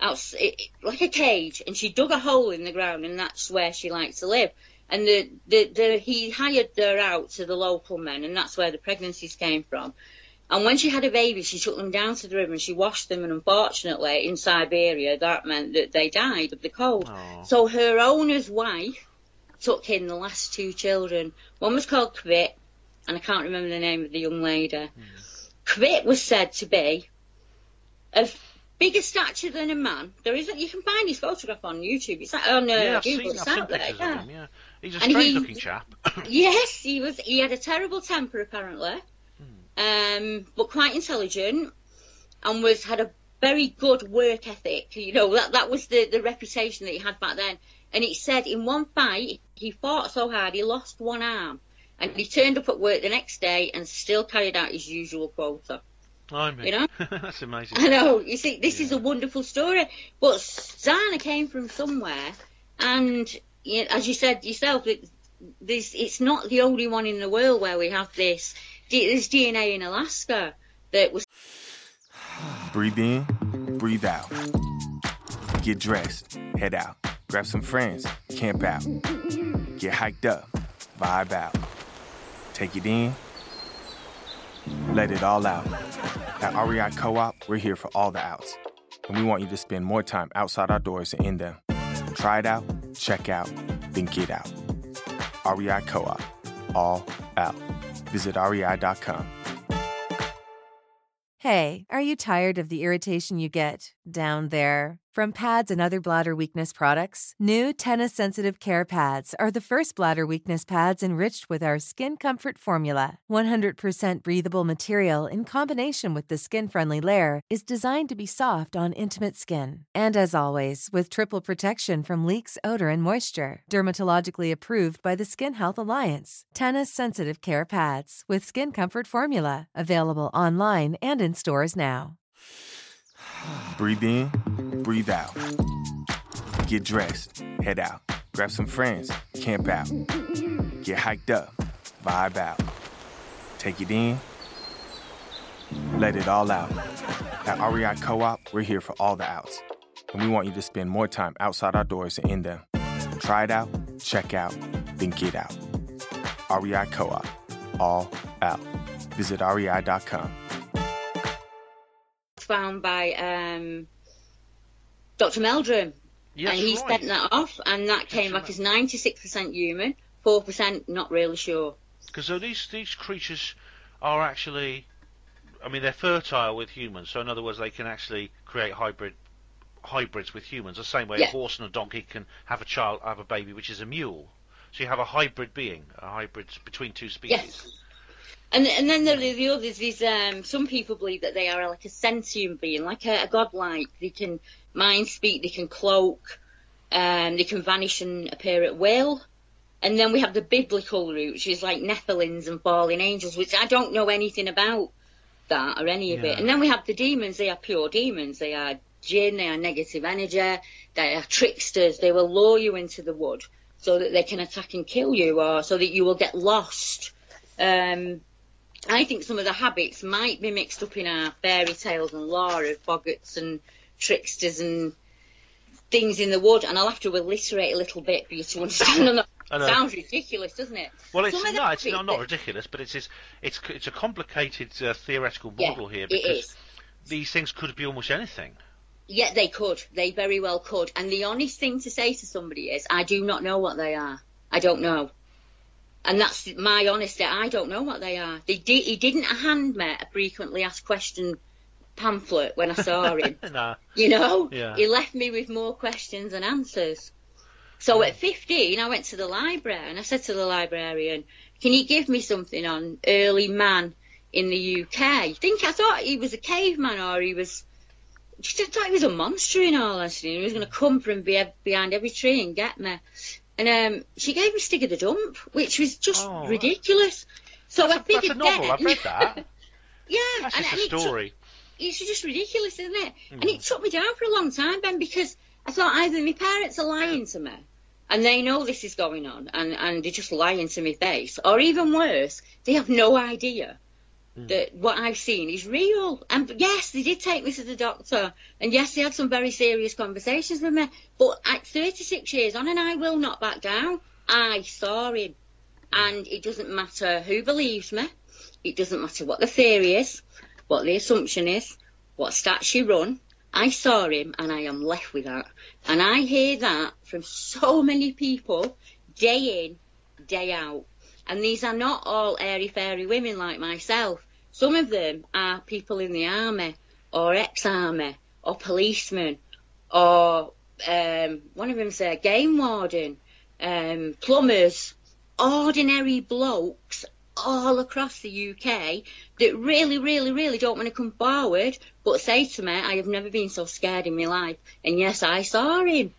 it, like a cage, and she dug a hole in the ground, and that's where she liked to live. And the, the, the he hired her out to the local men, and that's where the pregnancies came from. And when she had a baby, she took them down to the river and she washed them. And unfortunately, in Siberia, that meant that they died of the cold. So her owner's wife took in the last two children. One was called Kvit, and I can't remember the name of the young lady. Kvit was said to be of bigger stature than a man. There is a, you can find his photograph on YouTube. It's like, on uh, yeah, Google. seen, It's out there. Yeah. him. Yeah, he's a he- strange-looking chap. yes, he was. He had a terrible temper apparently, Hmm. um, but quite intelligent, and was had a very good work ethic. You know that that was the the reputation that he had back then. And it said in one fight he fought so hard he lost one arm, and he turned up at work the next day and still carried out his usual quota. I mean, You know? that's amazing. I know. You see, this is a wonderful story. But Zana came from somewhere, and as you said yourself, it, it's not the only one in the world where we have this. There's DNA in Alaska that was. Breathe in, breathe out. Get dressed, head out. Grab some friends, camp out. Get hiked up, vibe out. Take it in, let it all out. At REI Co op, we're here for all the outs. And we want you to spend more time outside our doors and in them. Try it out, check out, then get out. REI Co op, all out. Visit rei.com. Hey, are you tired of the irritation you get down there? From pads and other bladder weakness products, new TENA Sensitive Care Pads are the first bladder weakness pads enriched with our Skin Comfort formula. 100% breathable material in combination with the skin friendly layer is designed to be soft on intimate skin. And as always, with triple protection from leaks, odor, and moisture, dermatologically approved by the Skin Health Alliance. TENA Sensitive Care Pads with Skin Comfort formula, available online and in stores now. Breathe in, breathe out. Get dressed, head out. Grab some friends, camp out. Get hiked up, vibe out. Take it in, let it all out. At REI Co op, we're here for all the outs. And we want you to spend more time outside our doors and in them. Try it out, check out, then get out. REI Co op, all out. Visit rei.com. found by um, Dr. Meldrum. Yes, and he right. sent that off, and that came back as 96% human, 4% not really sure. Because so these these creatures are actually I mean, they're fertile with humans, so in other words, they can actually create hybrid hybrids with humans. The same way Yeah. a horse and a donkey can have a child, have a baby, which is a mule. So you have a hybrid being, a hybrid between two species. Yes. And and then there are the others is um, some people believe that they are like a sentient being, like a, a godlike. They can mind speak, they can cloak, um, they can vanish and appear at will. And then we have the biblical route, which is like Nephilims and fallen angels, which I don't know anything about that or any of Yeah. it. And then we have the demons. They are pure demons. They are jinn. They are negative energy. They are tricksters. They will lure you into the wood so that they can attack and kill you, or so that you will get lost. Um, I think some of the habits might be mixed up in our fairy tales and lore of boggarts and tricksters and things in the wood, and I'll have to alliterate a little bit for you to understand. And Sounds ridiculous, doesn't it? Well, it's no, it's not, not ridiculous, but it's it's it's, it's a complicated uh, theoretical Yeah, model here because these things could be almost anything. Yeah, they could. They very well could. And the honest thing to say to somebody is, I do not know what they are. I don't know. And that's my honesty. I don't know what they are. They di- he didn't hand me a frequently asked question pamphlet when I saw him. nah. You know, Yeah. he left me with more questions than answers. So hmm. at 15, I went to the library and I said to the librarian, "Can you give me something on early man in the UK?" I think I thought he was a caveman or he was. Just thought he was a monster in all honesty. He was going to come from behind every tree and get me. And um, she gave me Stig of the Dump, which was just Oh, ridiculous. So I That's a novel. I've read that. yeah, That's and, and a it took- story. it's just ridiculous, isn't it? Mm. And it took me down for a long time, Ben, because I thought either my parents are lying to me and they know this is going on and, and they're just lying to my face, or even worse, they have no idea Hmm. that what I've seen is real. And yes, they did take me to the doctor, and yes, they had some very serious conversations with me, but at 36 years on, and I will not back down, I saw him. And it doesn't matter who believes me, it doesn't matter what the theory is, what the assumption is, what stats you run. I saw him and I am left with that. And I hear that from so many people day in, day out. And these are not all airy fairy women like myself. Some of them are people in the army or ex-army or policemen or um, one of them's a game warden, um, plumbers, ordinary blokes all across the UK that really, really, really don't want to come forward, but say to me, I have never been so scared in my life. And yes, I saw him.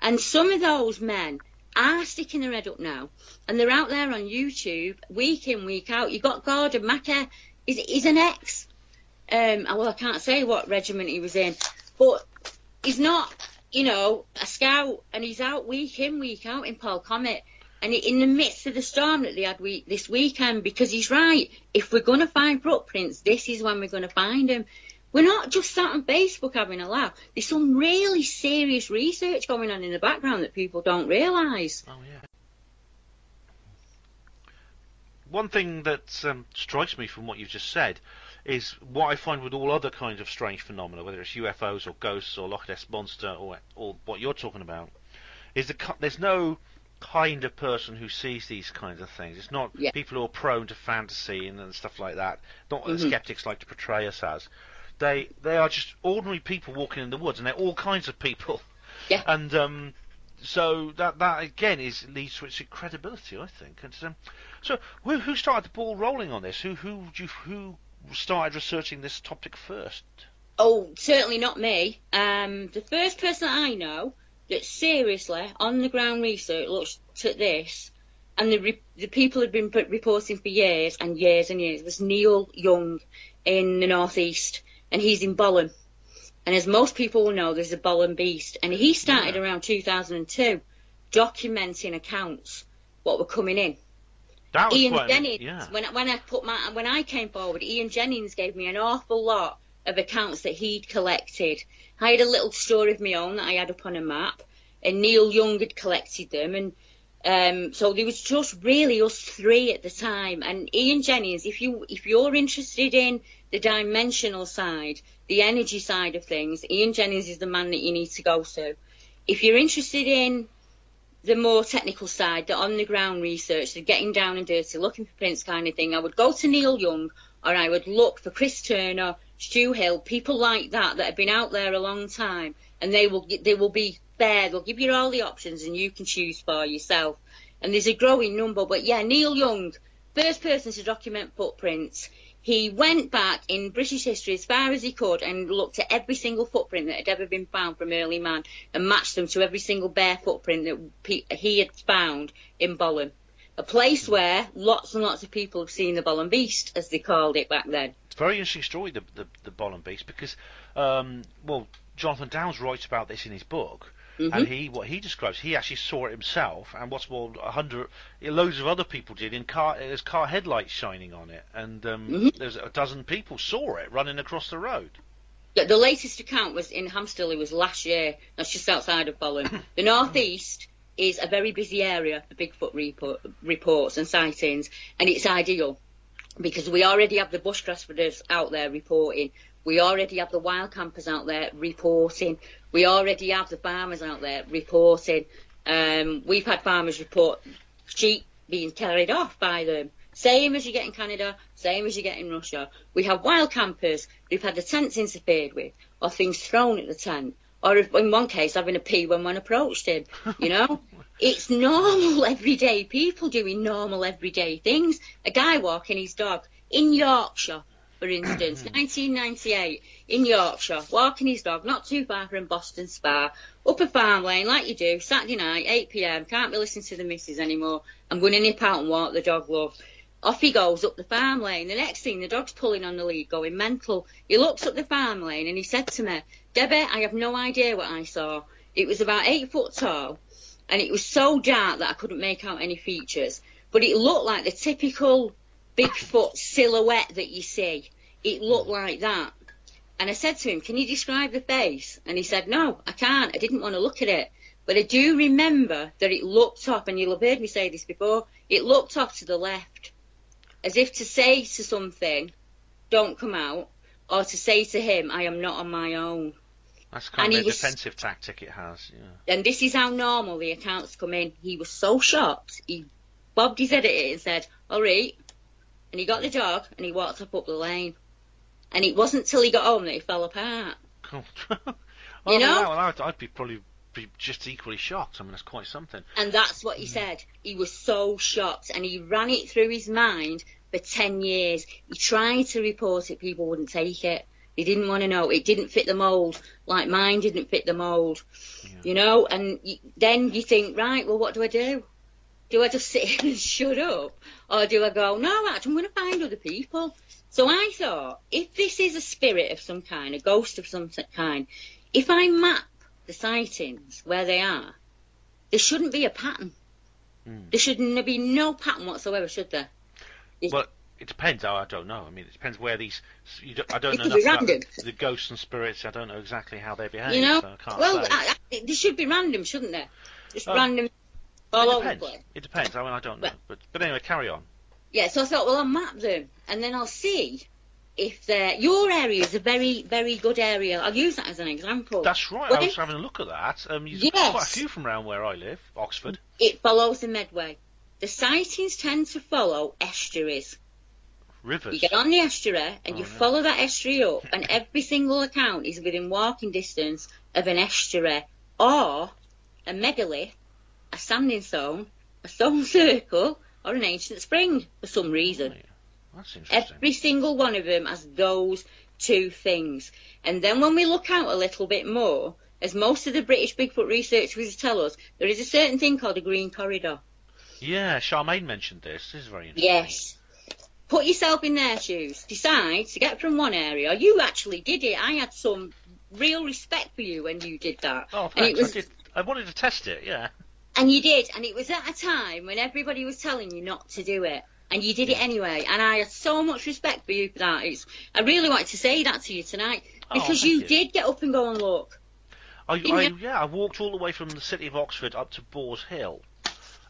And some of those men are sticking their head up now, and they're out there on YouTube week in, week out. You've got Gordon Mackay, he's, he's an ex. Um, well, I can't say what regiment he was in, but he's not, you know, a scout, and he's out week in, week out in Paul Comet. And in the midst of the storm that they had week, this weekend, because he's right, if we're going to find footprints, this is when we're going to find them. We're not just sat on Facebook having a laugh. There's some really serious research going on in the background that people don't realise. Oh yeah. One thing that um, strikes me from what you've just said is what I find with all other kinds of strange phenomena, whether it's UFOs or ghosts or Loch Ness monster or or what you're talking about, is the there's no kind of person who sees these kinds of things. It's not people who are prone to fantasy and, and stuff like that. Not what Mhm. the skeptics like to portray us as. They they are just ordinary people walking in the woods, and they're all kinds of people. Yeah. And um, so that that again is leads to its credibility, I think. And um, so who who started the ball rolling on this? Who who you, who started researching this topic first? Oh, certainly not me. Um, the first person I know that seriously, on the ground research, looked at this, and the re- the people had been put, reporting for years and years and years was Neil Young in the northeast, and he's in Bolam. And as most people will know, there's a Bolam beast, and he started around 2002, documenting accounts what were coming in. That Ian quite Jennings, yeah. when when I put my when I came forward, Ian Jennings gave me an awful lot of accounts that he'd collected. I had a little story of my own that I had up on a map, and Neil Young had collected them, and um, so there was just really us three at the time. And Ian Jennings, if you if you're interested in the dimensional side, the energy side of things, Ian Jennings is the man that you need to go to. If you're interested in the more technical side, the on the ground research, the getting down and dirty, looking for prints kind of thing, I would go to Neil Young or I would look for Chris Turner, Stu Hill, people like that that have been out there a long time, and they will they will be there. They'll give you all the options, and you can choose for yourself. And there's a growing number, but yeah, Neil Young, first person to document footprints. He went back in British history as far as he could and looked at every single footprint that had ever been found from early man and matched them to every single bare footprint that he had found in Bolam. A place where lots and lots of people have seen the Bolam Beast, as they called it back then. It's a very interesting story, the, the, the Bolam Beast, because, um, well, Jonathan Downes writes about this in his book. Mm-hmm. And he, what he describes, he actually saw it himself, and what's more, a hundred, loads of other people did in car. There's car headlights shining on it, and um, Mm-hmm. there's a dozen people saw it running across the road. The, the latest account was in Hampstead. It was last year. That's just outside of Bolam. the northeast is a very busy area for Bigfoot report, reports and sightings, and it's ideal because we already have the bush grasshoppers out there reporting. We already have the wild campers out there reporting. We already have the farmers out there reporting. Um, we've had farmers report sheep being carried off by them. Same as you get in Canada, same as you get in Russia. We have wild campers who've had the tents interfered with, or things thrown at the tent, or if, in one case having a pee when one approached him. You know, it's normal everyday people doing normal everyday things. A guy walking his dog in Yorkshire, for instance, 1998 in Yorkshire, walking his dog not too far from Boston Spa, up a farm lane like you do, Saturday night, 8 pm, can't be listening to the missus anymore. I'm going to nip out and walk the dog, love. Off he goes up the farm lane. The next thing, the dog's pulling on the lead, going mental. He looks up the farm lane and he said to me, Debbie, I have no idea what I saw. It was about eight foot tall and it was so dark that I couldn't make out any features. But it looked like the typical Bigfoot silhouette that you see. It looked like that. And I said to him, Can you describe the face? And he said, No, I can't. I didn't want to look at it. But I do remember that it looked up, and you'll have heard me say this before, it looked off to the left. As if to say to something, Don't come out, or to say to him, I am not on my own. That's kind And of a was- defensive tactic it has. Yeah. And this is how normal the accounts come in. He was so shocked, he bobbed his head at it and said, All right. And he got the dog and he walked up up the lane. And it wasn't till he got home that he fell apart. Cool. You know? Well, I'd, I'd be probably be just equally shocked. I mean, that's quite something. And that's what he mm. said. He was so shocked and he ran it through his mind for 10 years. He tried to report it, people wouldn't take it. They didn't want to know. It didn't fit the mould, like mine didn't fit the mould. You know, and y- then you think, right, well, what do I do? Do I just sit here and shut up? Or do I go, no, actually, I'm going to find other people? So I thought, if this is a spirit of some kind, a ghost of some kind, if I map the sightings where they are, there shouldn't be a pattern. Hmm. There shouldn't be no pattern whatsoever, should there? Well, it depends. Oh, I don't know. I mean, it depends where these. You don't, I don't It know enough about random. the, ghosts and spirits. I don't know exactly how they behave. you know, so I can't well. I, I, there should be random, shouldn't there? Just Oh. random all it depends. It depends. I mean, I don't know. But but anyway, carry on. Yeah, so I thought, well, I'll map them, and then I'll see if they're... Your area is a very, very good area. I'll use that as an example. That's right. Well, I was having a look at that. Um, there's Yes. quite a few from around where I live, Oxford. It follows the Medway. The sightings tend to follow estuaries. Rivers. You get on the estuary and Oh, you follow that estuary up, and every single account is within walking distance of an estuary or a megalith, a standing stone, a stone circle, or an ancient spring for some reason. Oh, That's interesting. Every single one of them has those two things. And then when we look out a little bit more, as most of the British Bigfoot researchers tell us, there is a certain thing called a green corridor. Yeah, Charmaine mentioned this. This is very interesting. Yes. Put yourself in their shoes. Decide to get from one area. You actually did it. I had some real respect for you when you did that. Oh, and it was, I did. I wanted to test it. Yeah. And you did, and it was at a time when everybody was telling you not to do it, and you did it anyway. And I have so much respect for you for that. It's, I really wanted to say that to you tonight Oh, because thank you, you. did get up and go and look. I, I, know- yeah, I walked all the way from the city of Oxford up to Boars Hill,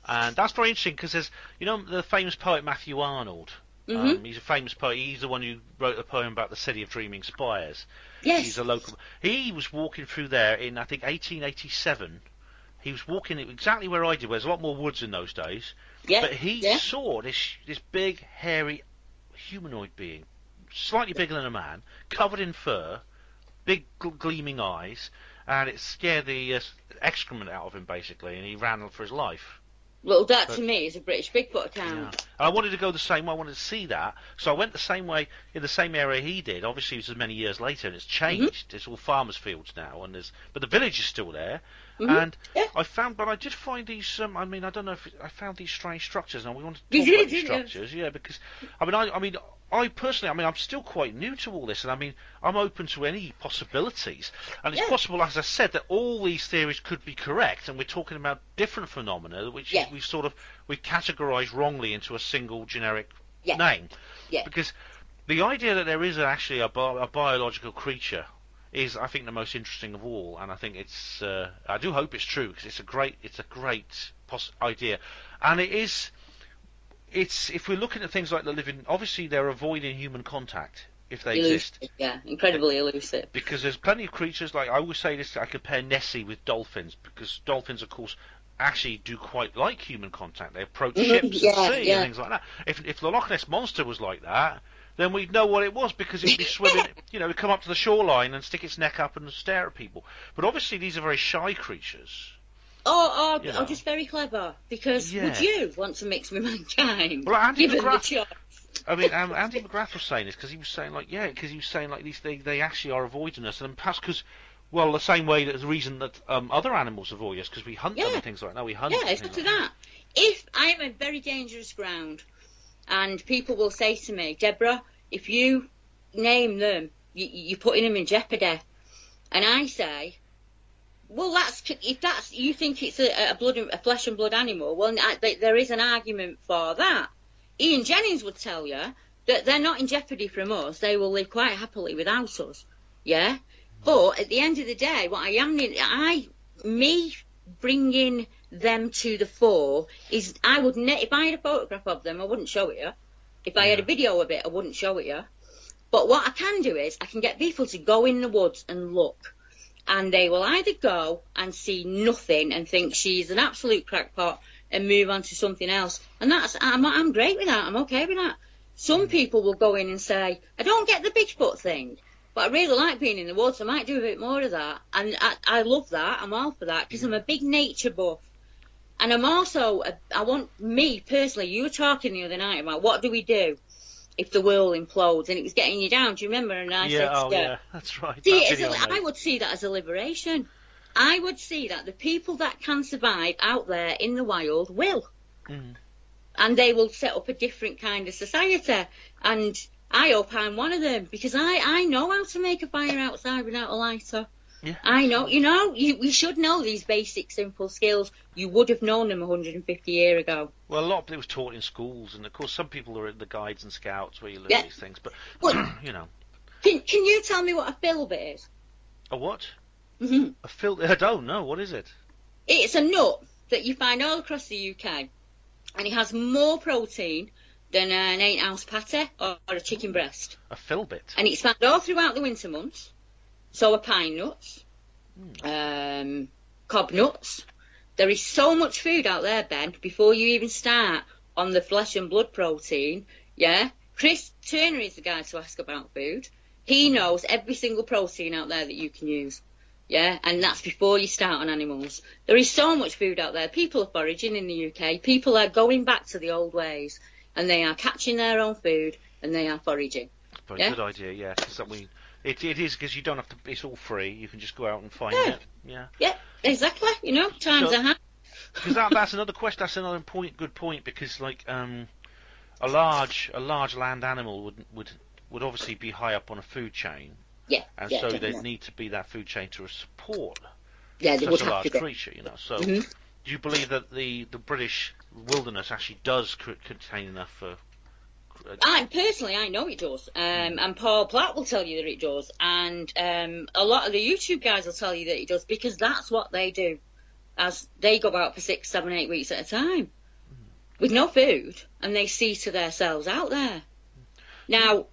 and that's very interesting because there's, you know, the famous poet Matthew Arnold. Um, Mhm. he's a famous poet. He's the one who wrote the poem about the city of dreaming spires. Yes. He's a local. He was walking through there in I think 1887. He was walking exactly where I did. Where there's a lot more woods in those days. Yeah, But he yeah. saw this this big, hairy, humanoid being, slightly bigger than a man, covered in fur, big gl- gleaming eyes, and it scared the uh, excrement out of him basically, and he ran for his life. Well, that But- to me is a British Bigfoot account. Yeah. And I wanted to go the same way. I wanted to see that, so I went the same way in the same area he did. Obviously, it was many years later, and it's changed. It's all farmers' fields now, and there's but the village is still there. Mhm. And I found, but I did find these. Um, I mean, I don't know if it, I found these strange structures, and we want to talk about these structures, yeah, because I mean, I, I mean. I personally, I mean, I'm still quite new to all this, and I mean, I'm open to any possibilities. And it's Yeah. possible, as I said, that all these theories could be correct, and we're talking about different phenomena, which Yeah. we sort of we categorised wrongly into a single generic Yeah. name. Yeah. Because the idea that there is actually a, bi- a biological creature is, I think, the most interesting of all, and I think it's. Uh, I do hope it's true because it's a great, it's a great pos- idea, and it is. It's if we're looking at things like the living, obviously they're avoiding human contact if they exist yeah, incredibly elusive. because there's plenty of creatures like I always say this. I compare Nessie with dolphins because dolphins, of course, actually do quite like human contact. They approach ships yeah, at sea yeah. and things like that. If if the Loch Ness monster was like that, then we'd know what it was because it'd be swimming. you know, it'd come up to the shoreline and stick its neck up and stare at people. But obviously, these are very shy creatures. Or, or, or just very clever. Because Yeah. would you want to mix with mankind? Well, Andy given the McGrath- choice. I mean, um, Andy McGrath was saying this because he was saying like, yeah, because he was saying like these they they actually are avoiding us, and perhaps because. Well, the same way that the reason that um, other animals avoid us because we hunt them and things like that. We hunt. Them. Yeah, it's up to like that. If I'm in very dangerous ground, and people will say to me, Deborah, if you name them, you, you're putting them in jeopardy. And I say, well, that's if that's you think it's a, a blood, a flesh and blood animal. Well, there is an argument for that. Ian Jennings would tell you that they're not in jeopardy from us. They will live quite happily without us. Yeah. But at the end of the day, what I am, I, me bringing them to the fore is I would ne- if I had a photograph of them, I wouldn't show it you. If I had a video of it, I wouldn't show it you. But what I can do is I can get people to go in the woods and look, and they will either go and see nothing and think she's an absolute crackpot and move on to something else, and that's I'm I'm great with that. I'm okay with that. Some mm. people will go in and say, I don't get the Bigfoot thing, but I really like being in the woods. I might do a bit more of that, and I, I love that. I'm all for that because I'm a big nature buff. And I'm also, I want me personally. You were talking the other night about what do we do if the world implodes, and it was getting you down. Do you remember? And I yeah, said, oh yeah, that's right. See, That video a, I would see that as a liberation. I would see that the people that can survive out there in the wild will, Mhm. and they will set up a different kind of society. And I hope I'm one of them because I I know how to make a fire outside without a lighter. Yeah. I know, you know, you, we should know these basic, simple skills. You would have known them 150 years ago. Well, a lot of it was taught in schools, and of course, some people are in the guides and scouts where you learn Yeah. these things. But Well- you know, Can, can you tell me what a filbert is? a what? hmm A fil- I don't know. What is it? It's a nut that you find all across the UK, and it has more protein than an eight ounce patty or, or a chicken breast. A filbit. And it's found all throughout the winter months. So are pine nuts, um, cob nuts. There is so much food out there, Ben, before you even start on the flesh and blood protein. Yeah? Chris Turner is the guy to ask about food. He knows every single protein out there that you can use. Yeah, and that's before you start on animals. There is so much food out there. People are foraging in the UK. People are going back to the old ways, and they are catching their own food and they are foraging. Very Yeah. good idea. Yeah, 'cause that we. It, it is because you don't have to. It's all free. You can just go out and find Yeah. it. Yeah. Yeah, exactly. You know, times So- are hard. Because that, that's another question. That's another point. Good point. Because like um, a large a large land animal would would would obviously be high up on a food chain, Yeah, and yeah, so there'd need to be that food chain to support Yeah, such a large creature. You know. So Mhm. do you believe that the the British wilderness actually does c- contain enough for? I personally, I know it does, um, and Paul Platt will tell you that it does, and um, a lot of the YouTube guys will tell you that it does because that's what they do, as they go out for six, seven, eight weeks at a time. With no food, and they see to themselves out there. Now,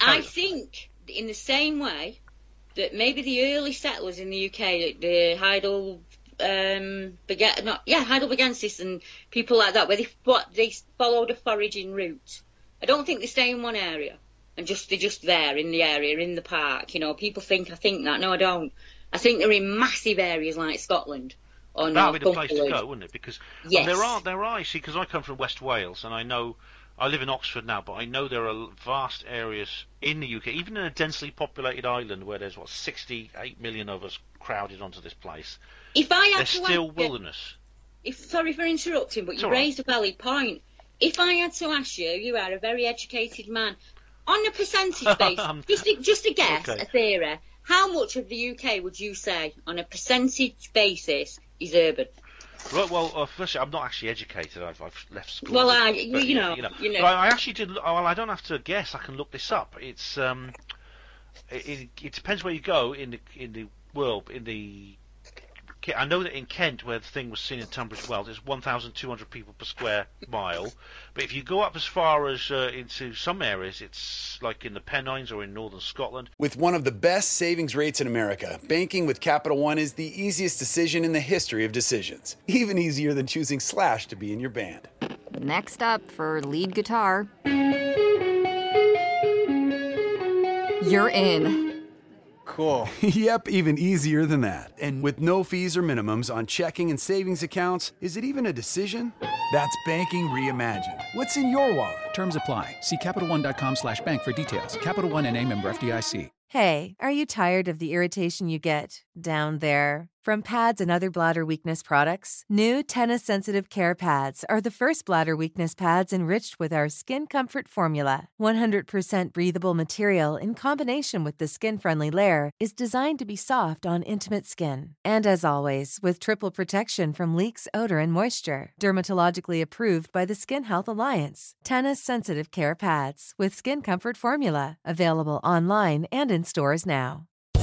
I think in the same way that maybe the early settlers in the UK, the Heidel, um, Bega- not yeah, Heidelbergensis and people like that, where they what they followed a foraging route. I don't think they stay in one area and just they're just there in the area in the park. You know, people think I think that. No, I don't. I think they're in massive areas like Scotland or that would be the place to go, wouldn't it? Because oh, Yes. there are there are you see because I come from West Wales and I know I live in Oxford now, but I know there are vast areas in the UK, even in a densely populated island where there's what 68 million of us crowded onto this place. If I had There's to still you- wilderness. if sorry for interrupting, but It's you all right. raised a valid point. If I had to ask you, you are a very educated man. On a percentage basis, just a, just a guess, okay. a theory, how much of the UK would you say, on a percentage basis, is urban? Right, well, uh, firstly, I'm not actually educated. I've, I've left school. Well, I- but, you know, you know. I, I actually did. look- Well, I don't have to guess. I can look this up. It's um, it, it, it depends where you go in the in the world. In the, I know that in Kent, where the thing was seen in Tunbridge Wells, it's 1,200 people per square mile. But if you go up as far as uh, into some areas, it's like in the Pennines or in northern Scotland. With one of the best savings rates in America, banking with Capital One is the easiest decision in the history of decisions. Even easier than choosing Slash to be in your band. Next up for lead guitar. You're in. Cool. yep, even easier than that. And with no fees or minimums on checking and savings accounts, is it even a decision? That's banking reimagined. What's in your wallet? Terms apply. See CapitalOne.com slash bank for details. Capital One and a member FDIC. Hey, are you tired of the irritation you get down there? From pads and other bladder weakness products, new TENA Sensitive Care Pads are the first bladder weakness pads enriched with our skin comfort formula. 100% breathable material in combination with the skin friendly layer is designed to be soft on intimate skin. And as always, with triple protection from leaks, odor, and moisture, dermatologically approved by the Skin Health Alliance. TENA Sensitive Care Pads with skin comfort formula, available online and in stores now.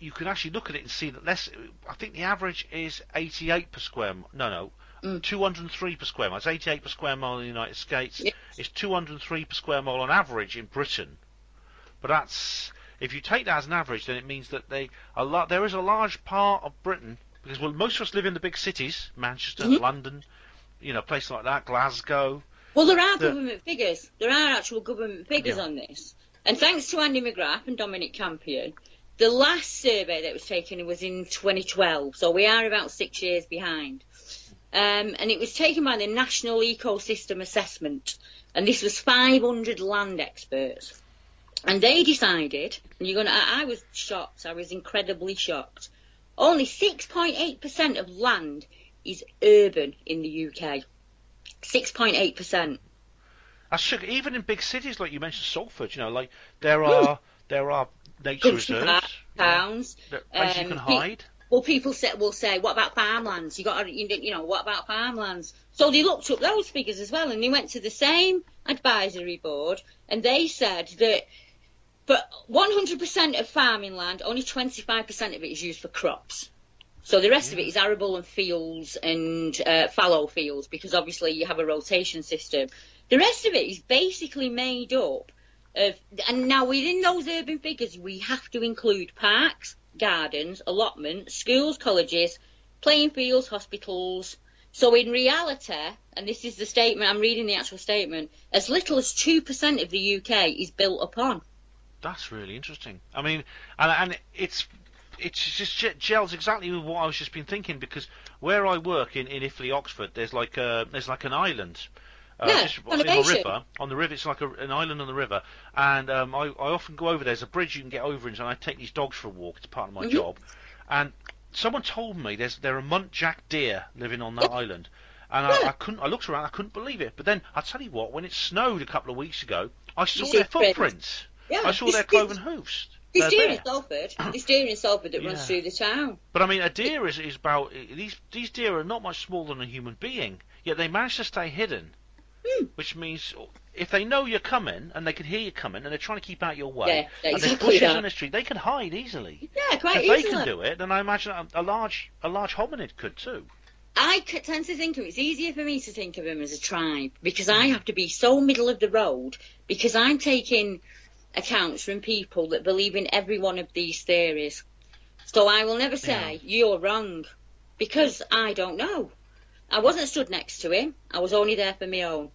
you can actually look at it and see that less. I think the average is 88 per square. No, no, 203 per square mile. It's 88 per square mile in the United States. It's 203 per square mile on average in Britain. But that's if you take that as an average, then it means that they a lot. There is a large part of Britain because well, most of us live in the big cities, Manchester, Mhm. London, you know, places like that, Glasgow. Well, there are The- government figures. There are actual government figures Yeah. on this. And thanks to Andy McGrath and Dominic Campion, the last survey that was taken was in 2012, so we are about six years behind. Um, and it was taken by the National Ecosystem Assessment, and this was 500 land experts. And they decided, and you're gonna, I, I was shocked, I was incredibly shocked. Only 6.8% of land is urban in the UK. 6.8%. That's sugar. Even in big cities like you mentioned, Salford, you know, like there are there are nature reserves, towns. that places you um, can pe- hide. Well, people say, will say, what about farmlands? You got, to, you know, what about farmlands? So they looked up those figures as well, and they went to the same advisory board, and they said that, but 100% of farming land, only 25% of it is used for crops. So the rest of it is arable and fields and uh, fallow fields, because obviously you have a rotation system. The rest of it is basically made up of, and now within those urban figures, we have to include parks, gardens, allotments, schools, colleges, playing fields, hospitals. So in reality, and this is the statement, I'm reading the actual statement, as little as 2% of the UK is built upon. That's really interesting. I mean, and and it's it's just ge- gels exactly with what I was just been thinking because where I work in, in Iffley, Oxford, there's like a there's like an island. Uh, Yeah, just on the river, on the river, it's like a, an island on the river, and um, I, I often go over. There, there's a bridge you can get over, and I take these dogs for a walk. It's part of my Mhm. job, and someone told me there's there are muntjac deer living on that island, and I, I couldn't. I looked around, I couldn't believe it. But then I tell you what, when it snowed a couple of weeks ago, I saw their prints. footprints. Yeah, I saw their cloven hoofs. This deer in Salford, this deer in Salford that runs through the town. But I mean, a deer is, is about these these deer are not much smaller than a human being, yet they manage to stay hidden. Hmm. Which means if they know you're coming and they can hear you coming and they're trying to keep out your way, Yeah, and there's exactly bushes that. in the street, they can hide easily. Yeah, quite easily. if they can do it, then I imagine a, a large a large hominid could too. I tend to think of it's easier for me to think of them as a tribe because I have to be so middle of the road because I'm taking accounts from people that believe in every one of these theories. So I will never say you're wrong because I don't know. I wasn't stood next to him. I was only there for my own.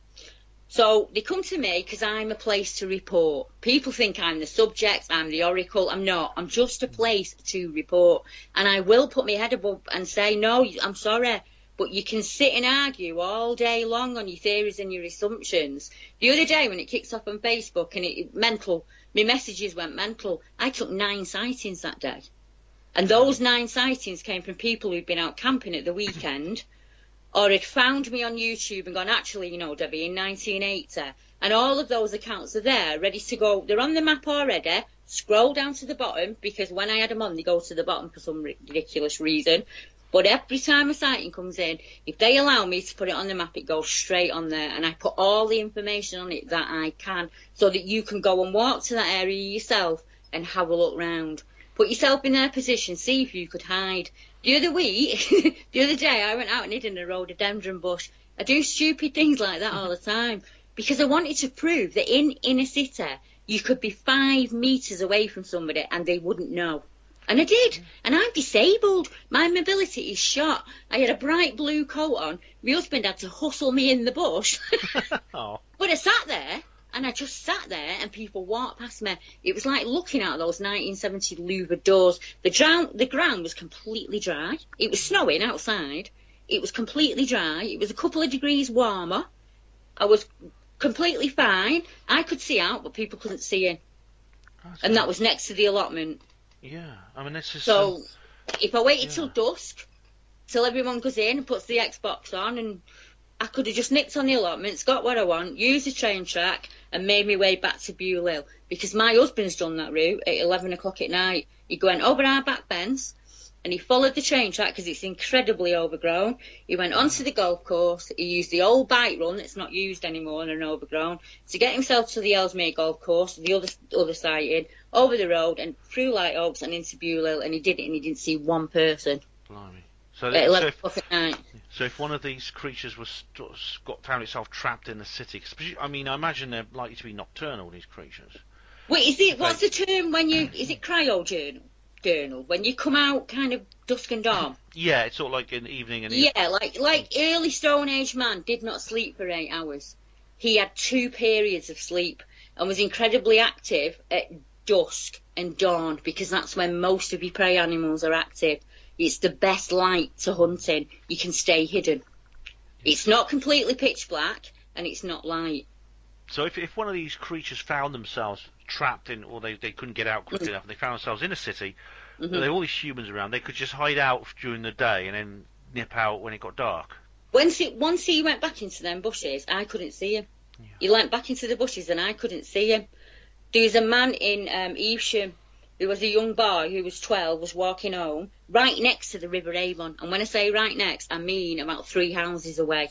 So they come to me because I'm a place to report. People think I'm the subject, I'm the oracle. I'm not. I'm just a place to report. And I will put my head above and say, no, I'm sorry. But you can sit and argue all day long on your theories and your assumptions. The other day when it kicks off on Facebook and it, mental, my messages went mental, I took nine sightings that day. And those nine sightings came from people who'd been out camping at the weekend or had found me on YouTube and gone, actually, you know, Debbie, in 1980. And all of those accounts are there, ready to go. They're on the map already. Scroll down to the bottom because when I had them on, they go to the bottom for some ridiculous reason. But every time a sighting comes in, if they allow me to put it on the map, it goes straight on there. And I put all the information on it that I can so that you can go and walk to that area yourself and have a look round. Put yourself in their position, see if you could hide. The other week, the other day, I went out and hid in a rhododendron bush. I do stupid things like that all the mm-hmm. time because I wanted to prove that in inner city, you could be five metres away from somebody and they wouldn't know. And I did. And I'm disabled. My mobility is shot. I had a bright blue coat on. My husband had to hustle me in the bush. Oh. But I sat there, and I just sat there, and people walked past me. It was like looking at those 1970 louver doors. The, drown, the ground was completely dry. It was snowing outside. It was completely dry. It was a couple of degrees warmer. I was completely fine. I could see out, but people couldn't see in. And that was next to the allotment. Yeah, I mean this is So um, if I waited till dusk, till everyone goes in and puts the Xbox on, and I could have just nipped on the allotments, got what I want, used the train track, and made my way back to Bewley because my husband's done that route at 11 o'clock at night. He went over our back fence and he followed the train track because it's incredibly overgrown. He went onto the golf course. He used the old bike run that's not used anymore and overgrown to get himself to the Ellesmere golf course, the other other side in, over the road and through Light Oaks and into Bewley. And he did it and he didn't see one person blimey. So, at so 11 if, o'clock at night. So if one of these creatures was st- got found itself trapped in the city, I mean, I imagine they're likely to be nocturnal. These creatures. Wait, is it what's the term when you is it cryo journal? Journal when you come out kind of dusk and dawn. Yeah, it's sort of like an evening and Yeah, like like early Stone Age man did not sleep for eight hours. He had two periods of sleep and was incredibly active at dusk and dawn because that's when most of your prey animals are active. It's the best light to hunt in. You can stay hidden. It's not completely pitch black and it's not light. So if if one of these creatures found themselves trapped in, or they, they couldn't get out quickly enough, and they found themselves in a city, Mhm. there were all these humans around, they could just hide out during the day and then nip out when it got dark. Once it, once he went back into them bushes, I couldn't see him. He went back into the bushes and I couldn't see him. There was a man in um, Evesham who was a young boy who was 12, was walking home right next to the River Avon. And when I say right next, I mean about three houses away.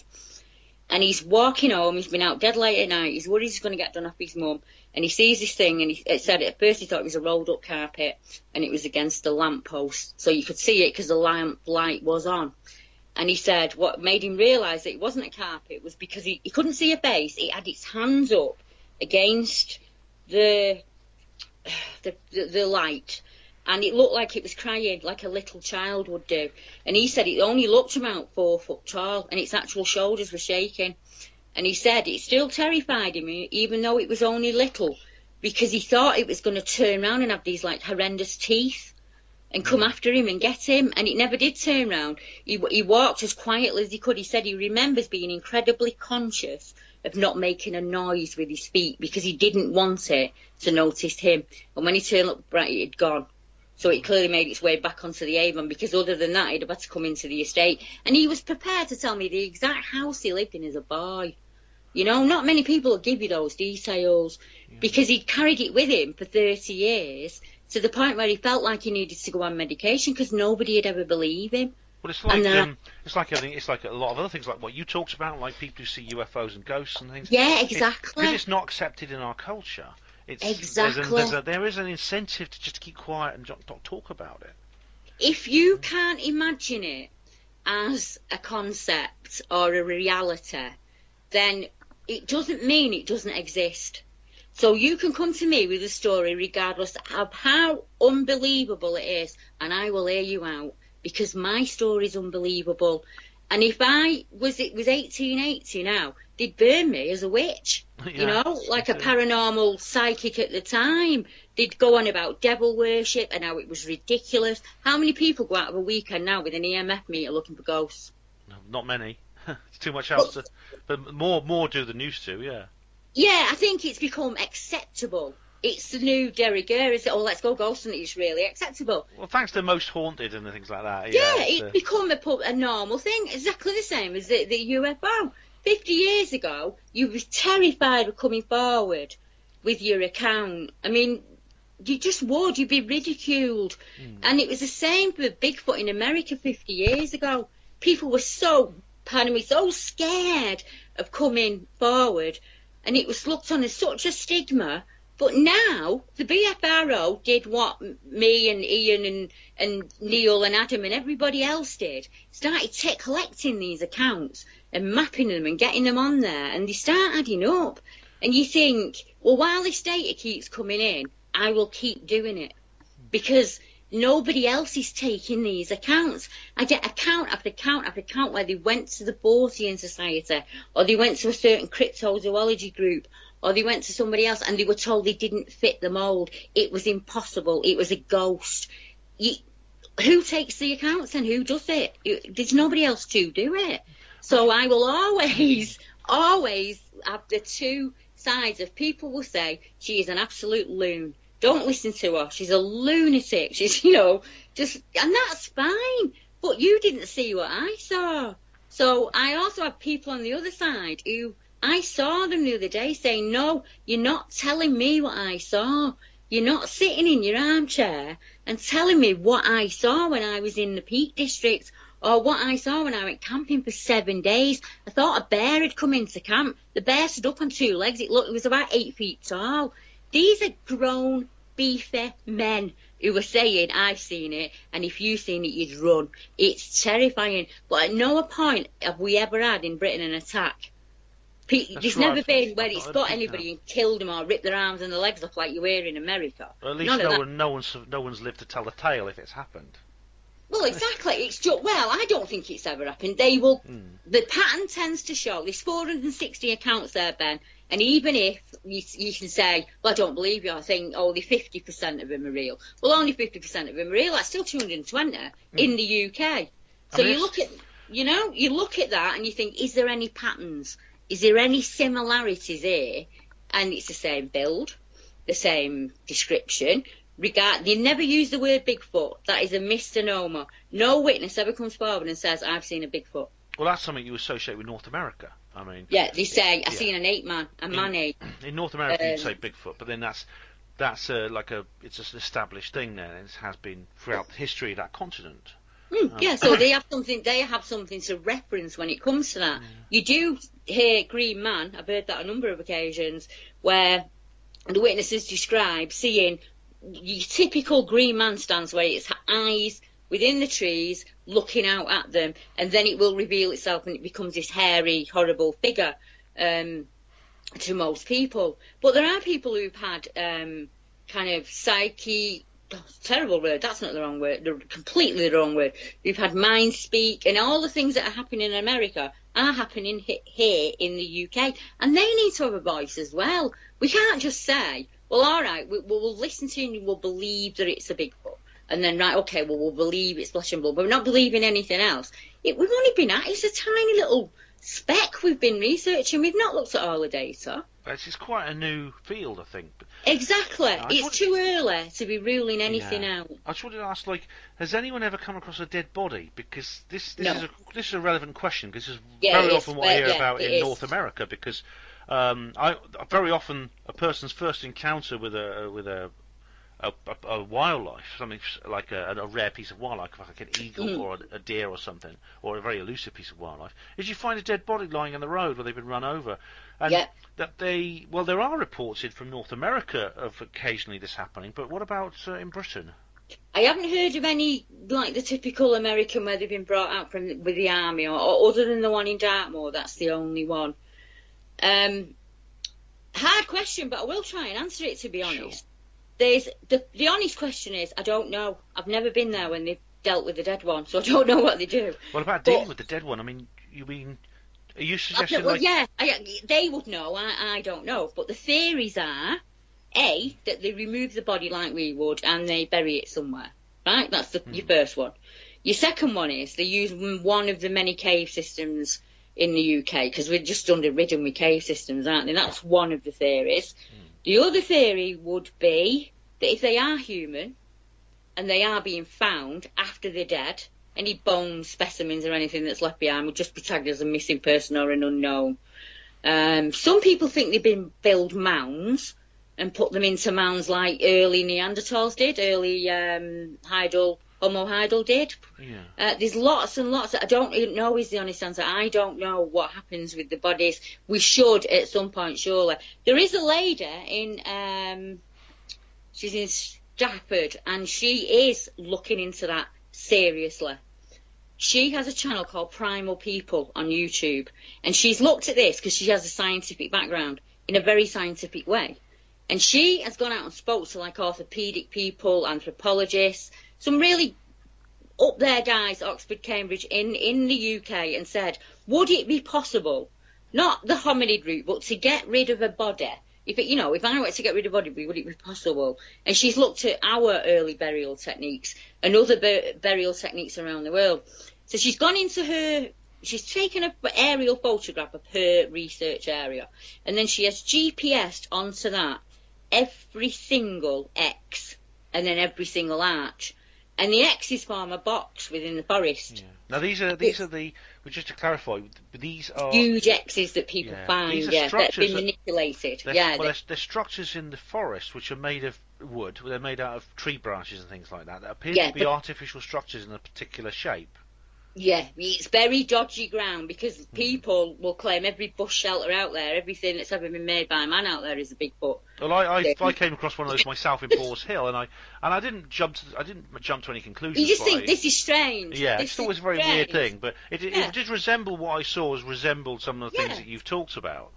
And he's walking home, he's been out dead late at night, he's worried he's going to get done off his mum. And he sees this thing and he said at first he thought it was a rolled up carpet and it was against a lamp post. So you could see it because the lamp light was on. And he said what made him realise that it wasn't a carpet was because he, he couldn't see a face. It had its hands up against the the, the the light, and it looked like it was crying, like a little child would do. And he said it only looked about four foot tall, and its actual shoulders were shaking. And he said it still terrified him, even though it was only little, because he thought it was going to turn round and have these like horrendous teeth and come after him and get him, and it never did turn round. He, he walked as quietly as he could. He said he remembers being incredibly conscious of not making a noise with his feet because he didn't want it to notice him. And when he turned up, right, it had gone. So it clearly made its way back onto the Avon because other than that, he'd have had to come into the estate. And he was prepared to tell me the exact house he lived in as a boy. You know, not many people will give you those details because he'd carried it with him for 30 years to the point where he felt like he needed to go on medication because nobody would ever believe him. Well, it's like then um, it's like everything. It's like a lot of other things, like what you talked about, like people who see UFOs and ghosts and things. Yeah, exactly. Because it's not accepted in our culture. It's, There's, Exactly. an, there's a, there is an incentive to just keep quiet and not talk about it. if you can't imagine it as a concept or a reality, then it doesn't mean it doesn't exist. So you can come to me with a story regardless of how unbelievable it is, and I will hear you out because my story is unbelievable. And if I was it was 1880 now, they'd burn me as a witch. you know, like a paranormal psychic at the time. They'd go on about devil worship and how it was ridiculous. How many people go out of a weekend now with an EMF meter looking for ghosts? No, Not many. it's too much else. To, but more more do than used to. Yeah. Yeah, I think it's become acceptable. It's the new de rigueur, is it? Oh, let's go ghost hunting. It's really acceptable. Well, thanks to Most Haunted and things like that. Yeah, Yeah. it's, become a, a normal thing, exactly the same as the, the UFO. Fifty years ago, you were terrified of coming forward with your account. I mean, you just would. You'd be ridiculed. Hmm. And it was the same for Bigfoot in America 50 years ago. People were so, pardon me, so scared of coming forward. And it was looked on as such a stigma. But now, the BFRO did what me and Ian and, and Neil and Adam and everybody else did. Started collecting these accounts and mapping them and getting them on there. And they start adding up. And you think, well, while this data keeps coming in, I will keep doing it because nobody else is taking these accounts. I get account after account after account where they went to the Fortean Society or they went to a certain cryptozoology group or they went to somebody else and they were told they didn't fit the mould. It was impossible. It was a ghost. You, who takes the accounts and who does it? There's nobody else to do it. So I will always, always have the two sides of people will say she is an absolute loon. Don't listen to her. She's a lunatic. She's, you know, just, and that's fine. But you didn't see what I saw. So I also have people on the other side who I saw them the other day saying, no, you're not telling me what I saw. You're not sitting in your armchair and telling me what I saw when I was in the Peak District or what I saw when I went camping for seven days. I thought a bear had come into camp. The bear stood up on two legs. It looked, it was about eight feet tall. These are grown, beefy men who were saying, I've seen it, and if you've seen it, you'd run. It's terrifying. But at no point have we ever had in Britain an attack. Pe- There's right. never been where it's got anybody and killed them or ripped their arms and their legs off like you were in America. Or at least None no one, no one's, no one's lived to tell the tale if it's happened. Well, exactly. It's just well, I don't think it's ever happened. They will. Hmm. The pattern tends to show. There's 460 accounts there, Ben, and even if you, you can say, "Well, I don't believe you," I think only 50% of them are real. Well, only 50% of them are real. That's still 220 hmm. in the UK. So I mean, you look at, you know, you look at that and you think, is there any patterns? Is there any similarities here? And it's the same build, the same description. Regard, they never use the word Bigfoot. That is a misnomer. No witness ever comes forward and says, "I've seen a Bigfoot." Well, that's something you associate with North America. I mean, Yeah, they say, "I've Yeah. seen an ape man, a man ape." in North America you'd Um, say Bigfoot, but then that's that's uh, like a it's just an established thing there, and it has been throughout the history of that continent. Hmm, Um, yeah, so they have something. They have something to reference when it comes to that. You do hear Green Man. I've heard that a number of occasions where the witnesses describe seeing your typical Green Man stance where it's eyes within the trees looking out at them, and then it will reveal itself and it becomes this hairy, horrible figure. Um, to most people, but there are people who've had um, kind of psyche terrible word. That's not the wrong word. The, completely the wrong word. We've had mind speak and all the things that are happening in America are happening here in the UK, and they need to have a voice as well. We can't just say, "Well, all right, we, we'll listen to you and we'll believe that it's a Bigfoot." And then, right, okay, well, we'll believe it's flesh and blood, but we're not believing anything else. It, we've only been at it's a tiny little speck we've been researching. We've not looked at all the data. It's, it's quite a new field, I think. Exactly. I it's too early to be ruling anything Yeah. out. I just wanted to ask, like, has anyone ever come across a dead body? Because this this No. is a this is a relevant question because this is Yeah, very it is, often what I hear yeah, about in is. North America. Because um, I very often a person's first encounter with a with a a, a, a wildlife, something like a, a rare piece of wildlife, like an eagle Mm. or a, a deer or something, or a very elusive piece of wildlife, is you find a dead body lying on the road where they've been run over. And Yeah. that they, well, there are reports in from North America of occasionally this happening, but what about uh, in Britain? I haven't heard of any like the typical American where they've been brought out from with the army, or, or other than the one in Dartmoor. That's the only one. Um, hard question, but I will try and answer it. To be honest, there's the the honest question is I don't know. I've never been there when they've dealt with the dead one, so I don't know what they do. What about dealing with the dead one? I mean, you mean, are you suggesting well, like yeah, I, they would know. I, I don't know. But the theories are, a that they remove the body like we would and they bury it somewhere. Right, that's the, your hmm. first one. Your second one is they use one of the many cave systems in the UK because we're just underridden with cave systems, aren't they? That's one of the theories. Hmm. The other theory would be that if they are human and they are being found after they're dead, any bone specimens or anything that's left behind would just be tagged as a missing person or an unknown. Um, some people think they've been build mounds and put them into mounds like early Neanderthals did, early um, Heidel, Homo Heidel did. Yeah. Uh, there's lots and lots. I don't even know is the honest answer. I don't know what happens with the bodies. We should at some point, surely. There is a lady in, um, she's in Stafford, and she is looking into that seriously. She has a channel called Primal People on YouTube, and she's looked at this because she has a scientific background in a very scientific way. And she has gone out and spoke to like orthopedic people, anthropologists, some really up there guys Oxford, Cambridge in, in the UK and said, would it be possible, not the hominid route, but to get rid of a body? If it, you know, if I were to get rid of a body, would it be possible? And she's looked at our early burial techniques and other bur- burial techniques around the world. So she's gone into her, she's taken an aerial photograph of her research area, and then she has GPSed onto that every single X and then every single arch. And the X's form a box within the forest. now these are these are the just to clarify, these are Huge X's that people Yeah, find, these are yeah, that have structures been manipulated. They're, yeah, well, they- they're, they're structures in the forest which are made of wood. They're made out of tree branches and things like that. That appear Yeah, to be but- artificial structures in a particular shape. Yeah, it's very dodgy ground because Hmm. people will claim every bush shelter out there, everything that's ever been made by a man out there is a Bigfoot. Well, I, I, I came across one of those myself in Paul's Hill, and I and I didn't jump to I didn't jump to any conclusions. You just think I- this is strange. Yeah, this it's always a very weird thing, but it, it, Yeah. it did resemble what I saw as resembled some of the things Yeah. that you've talked about.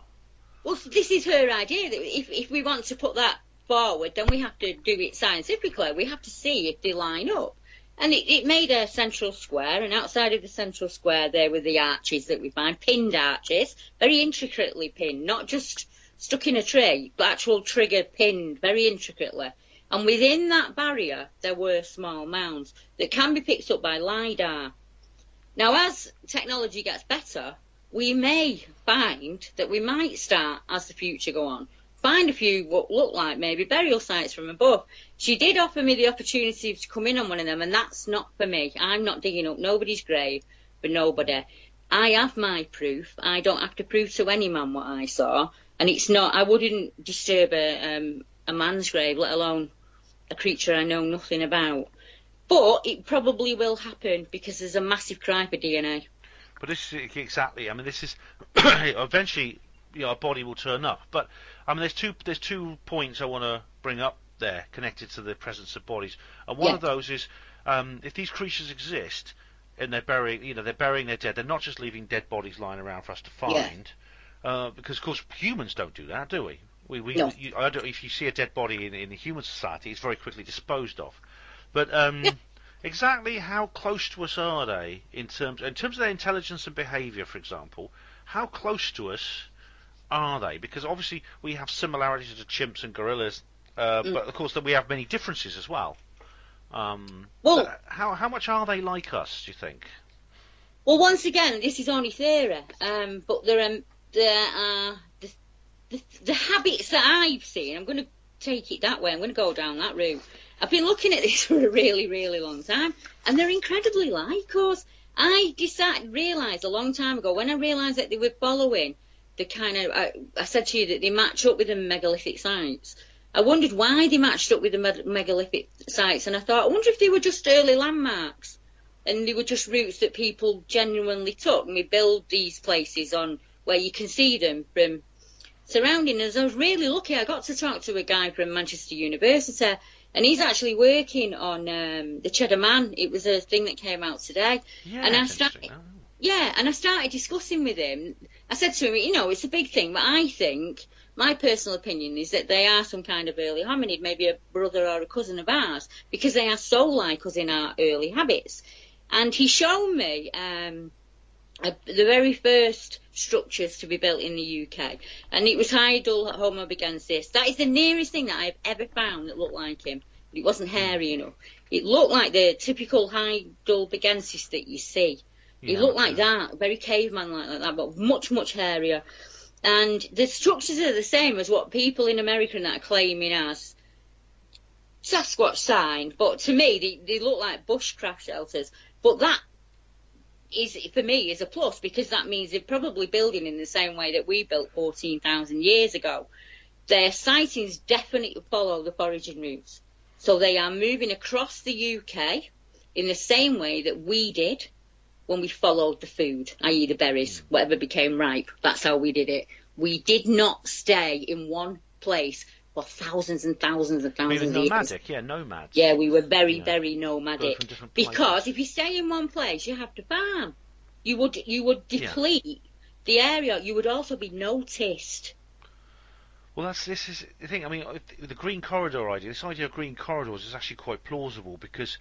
Well, this is her idea that if, if we want to put that forward, then we have to do it scientifically. We have to see if they line up. And it, it made a central square, and outside of the central square, there were the arches that we find, pinned arches, very intricately pinned, not just stuck in a tree, but actual trigger pinned very intricately. And within that barrier, there were small mounds that can be picked up by LiDAR. Now, as technology gets better, we may find that we might start, as the future go on, find a few what look like maybe burial sites from above. She did offer me the opportunity to come in on one of them, and that's not for me. I'm not digging up nobody's grave for nobody. I have my proof. I don't have to prove to any man what I saw, and it's not. I wouldn't disturb a um, a man's grave, let alone a creature I know nothing about. But it probably will happen because there's a massive cry for DNA. But this is exactly. I mean, this is eventually, you know, a body will turn up. But I mean, there's two there's two points I want to bring up there connected to the presence of bodies. And one Yeah. of those is um, if these creatures exist and they're burying, you know, they're burying their dead. They're not just leaving dead bodies lying around for us to Yeah. find. Uh, because of course humans don't do that, do we? We, we, No. you, I don't, if you see a dead body in, in a human society, it's very quickly disposed of. But um, exactly how close to us are they in terms in terms of their intelligence and behaviour, for example? How close to us are they? Because obviously we have similarities to chimps and gorillas, uh, Mm. but of course that we have many differences as well. Um, Well- how how much are they like us? Do you think? Well, once again, this is only theory, um, but there are there are the, the, the habits that I've seen. I'm going to take it that way. I'm going to go down that route. I've been looking at this for a really, really long time, and they're incredibly like us. I decided, realised a long time ago when I realised that they were following the kind of. I, I said to you that they match up with the megalithic sites. I wondered why they matched up with the me- megalithic sites, and I thought, I wonder if they were just early landmarks, and they were just routes that people genuinely took, and we build these places on where you can see them from surrounding us. I was really lucky. I got to talk to a guy from Manchester University, and he's actually working on um, the Cheddar Man. It was a thing that came out today, Yeah, and I started. Yeah, and I started discussing with him. I said to him, you know, it's a big thing, but I think my personal opinion is that they are some kind of early hominid, maybe a brother or a cousin of ours, because they are so like us in our early habits. And he showed me um, uh, the very first structures to be built in the UK, and it was Hydel Homo begensis. That is the nearest thing that I've ever found that looked like him. It wasn't hairy enough. It looked like the typical Hydel begensis that you see. He Yeah, looked like that, very caveman like, like that, but much, much hairier. And the structures are the same as what people in America and that are claiming as Sasquatch sign, but to me they, they look like bushcraft shelters. But that is for me is a plus because that means they're probably building in the same way that we built 14,000 years ago. Their sightings definitely follow the foraging routes. So they are moving across the UK in the same way that we did when we followed the food, i.e. the berries, mm. whatever became ripe. That's how we did it. We did not stay in one place for thousands and thousands and thousands of years. nomadic, yeah, nomads. Yeah, we were very, Yeah. very nomadic. from different places. Because if you stay in one place, you have to farm. You would you would Yeah. deplete the area. You would also be noticed. Well, that's this is the thing. I mean, the green corridor idea, this idea of green corridors is actually quite plausible because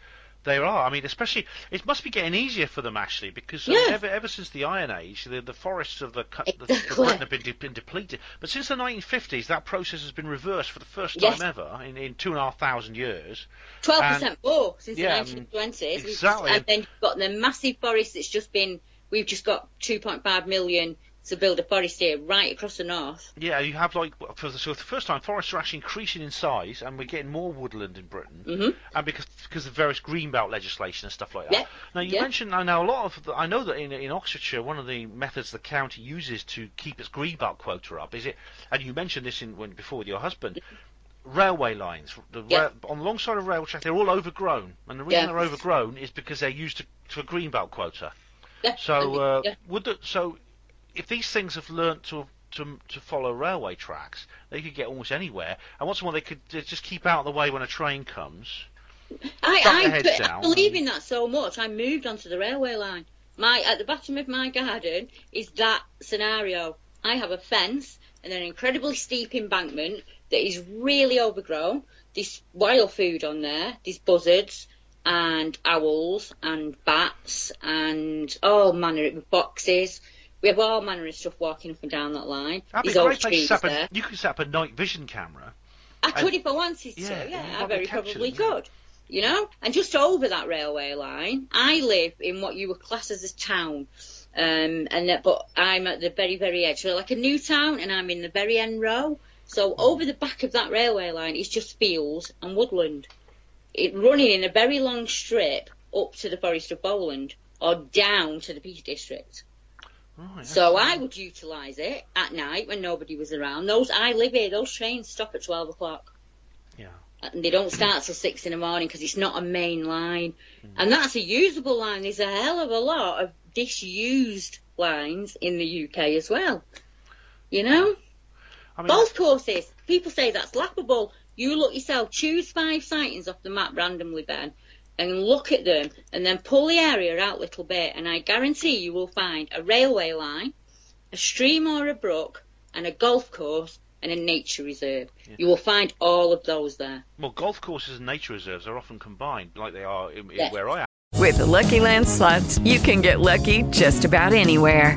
there are. I mean, especially it must be getting easier for them actually because um, ever ever since the Iron Age, the, the forests of the, the, Britain have been, de- been depleted. But since the 1950s, that process has been reversed for the first Yes. time ever in, in two and a half thousand years. Twelve percent more since yeah, the um, nineteen twenties. exactly. And then you've got the massive forest that's just been. We've just got two point five million to build a forest here right across the north. Yeah, you have like for the, so for the first time, forests are actually increasing in size, and we're getting more woodland in Britain, Mhm. and because because of various greenbelt legislation and stuff like that. Yeah, Now you yeah. mentioned I know a lot of the, I know that in in Oxfordshire, one of the methods the county uses to keep its greenbelt quota up is it, and you mentioned this in when before with your husband. Railway lines, the ra- on the long side of rail track, they're all overgrown, and the reason Yeah. they're overgrown is because they're used to, to a greenbelt quota. Yeah, So, uh, yeah. would the, so if these things have learnt to to to follow railway tracks, they could get almost anywhere. And what's more, they could just keep out of the way when a train comes. I, I, I believe in that so much. I moved onto the railway line. My at the bottom of my garden is that scenario. I have a fence and an incredibly steep embankment that is really overgrown. There's wild food on there. There's buzzards and owls and bats and oh all manner of foxes. We have all manner of stuff walking up and down that line. That'd be There's a oak great place set a, you could set up a night vision camera. I And- could if I wanted to. Yeah, Yeah, I very probably them, yeah. could. You know, and just over that railway line, I live in what you would class as a town, um, and that, but I'm at the very very edge, so like a new town, and I'm in the very end row. So over the back of that railway line is just fields and woodland, it running in a very long strip up to the Forest of Bowland or down to the Peak District. So I would utilise it at night when nobody was around. Those I live here. Those trains stop at twelve o'clock. Yeah. And they don't start till six in the morning because it's not a main line, mm. and that's a usable line. There's a hell of a lot of disused lines in the UK as well. You know, I mean, golf courses. People say that's laughable. You look yourself. Choose five sightings off the map randomly, Ben, and look at them, and then pull the area out a little bit, and I guarantee you will find a railway line, a stream or a brook, and a golf course and a nature reserve. You will find all of those there. well, golf courses and nature reserves are often combined, like they are in, in Yeah. where I am. With the Lucky Land slots, you can get lucky just about anywhere.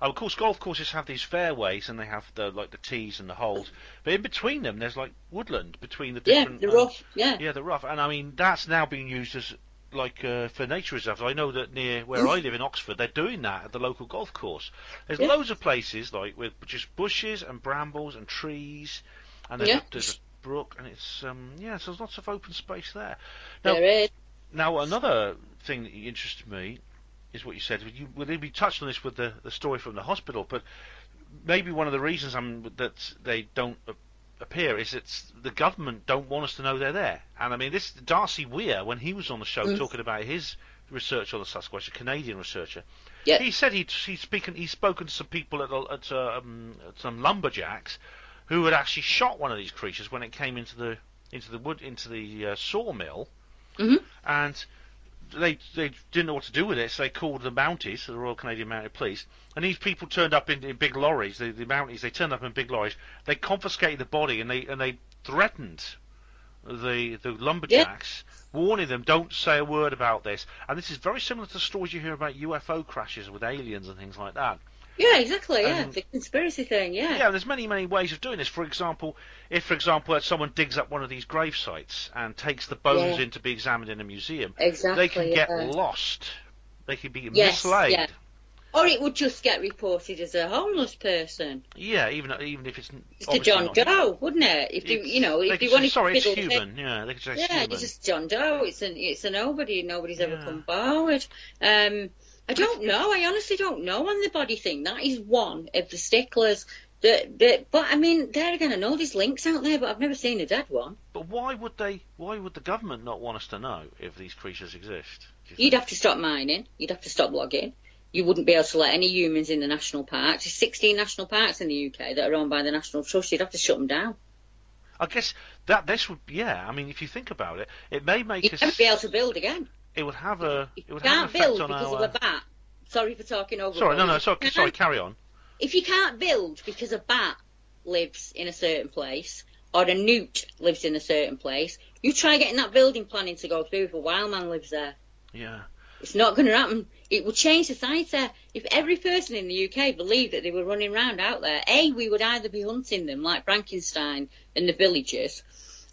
Oh, of course, golf courses have these fairways, and they have the like the tees and the holes. But in between them, there's like woodland between the different. Yeah, the uh, rough, yeah. Yeah, the rough, and I mean that's now being used as like uh, for nature reserves. I know that near where Mm. I live in Oxford, they're doing that at the local golf course. There's Yeah. loads of places like with just bushes and brambles and trees, and there's, Yeah. a, there's a brook, and it's um yeah, so there's lots of open space there. Now, There is. now another thing that interested me is what you said. You, well, we touched on this with the, the story from the hospital, but maybe one of the reasons um, that they don't appear is that the government don't want us to know they're there. And I mean, this Darcy Weir, when he was on the show Mm. talking about his research on the Sasquatch, a Canadian researcher, Yeah. he said he'd, he'd, speaking, he'd spoken to some people at, at, uh, um, at some lumberjacks who had actually shot one of these creatures when it came into the into the wood into the uh, sawmill, Mhm. and they they didn't know what to do with it, so they called the Mounties, the Royal Canadian Mounted Police, and these people turned up in, in big lorries. The, the Mounties they turned up in big lorries. They confiscated the body and they and they threatened the the lumberjacks, warning them don't say a word about this. And this is very similar to stories you hear about UFO crashes with aliens and things like that. Yeah, exactly. Yeah, Um, the conspiracy thing. Yeah. Yeah, there's many, many ways of doing this. For example, if, for example, someone digs up one of these grave sites and takes the bones Yeah. in to be examined in a museum, Exactly, they can get lost. They can be Yes, mislaid. yeah. Or it would just get reported as a homeless person. Yeah, even even if it's Just a John not- Doe, wouldn't it? If you, It's- you know, if you wanted sorry, to it's it- Yeah, they could say it's yeah, human. it's just John Doe. It's an it's a nobody. Nobody's ever come forward. Um, I don't know. I honestly don't know on the body thing. That is one of the sticklers. That, that, but I mean, there again, I know there's links out there, but I've never seen a dead one. But why would they? Why would the government not want us to know if these creatures exist? You'd have to stop mining. You'd have to stop logging. You wouldn't be able to let any humans in the national parks. There's 16 national parks in the UK that are owned by the National Trust. You'd have to shut them down. I guess that this would. Yeah, I mean, if you think about it, it may make You'd us. never be able to build again. It would have a. It would have can't an effect build on because our. of a bat. Sorry for talking over. Sorry, no, no, sorry, sorry. Carry on. If you can't build because a bat lives in a certain place or a newt lives in a certain place, you try getting that building planning to go through if a wild man lives there. Yeah. It's not going to happen. It would change society. If every person in the UK believed that they were running around out there, A, we would either be hunting them like Frankenstein and the villagers,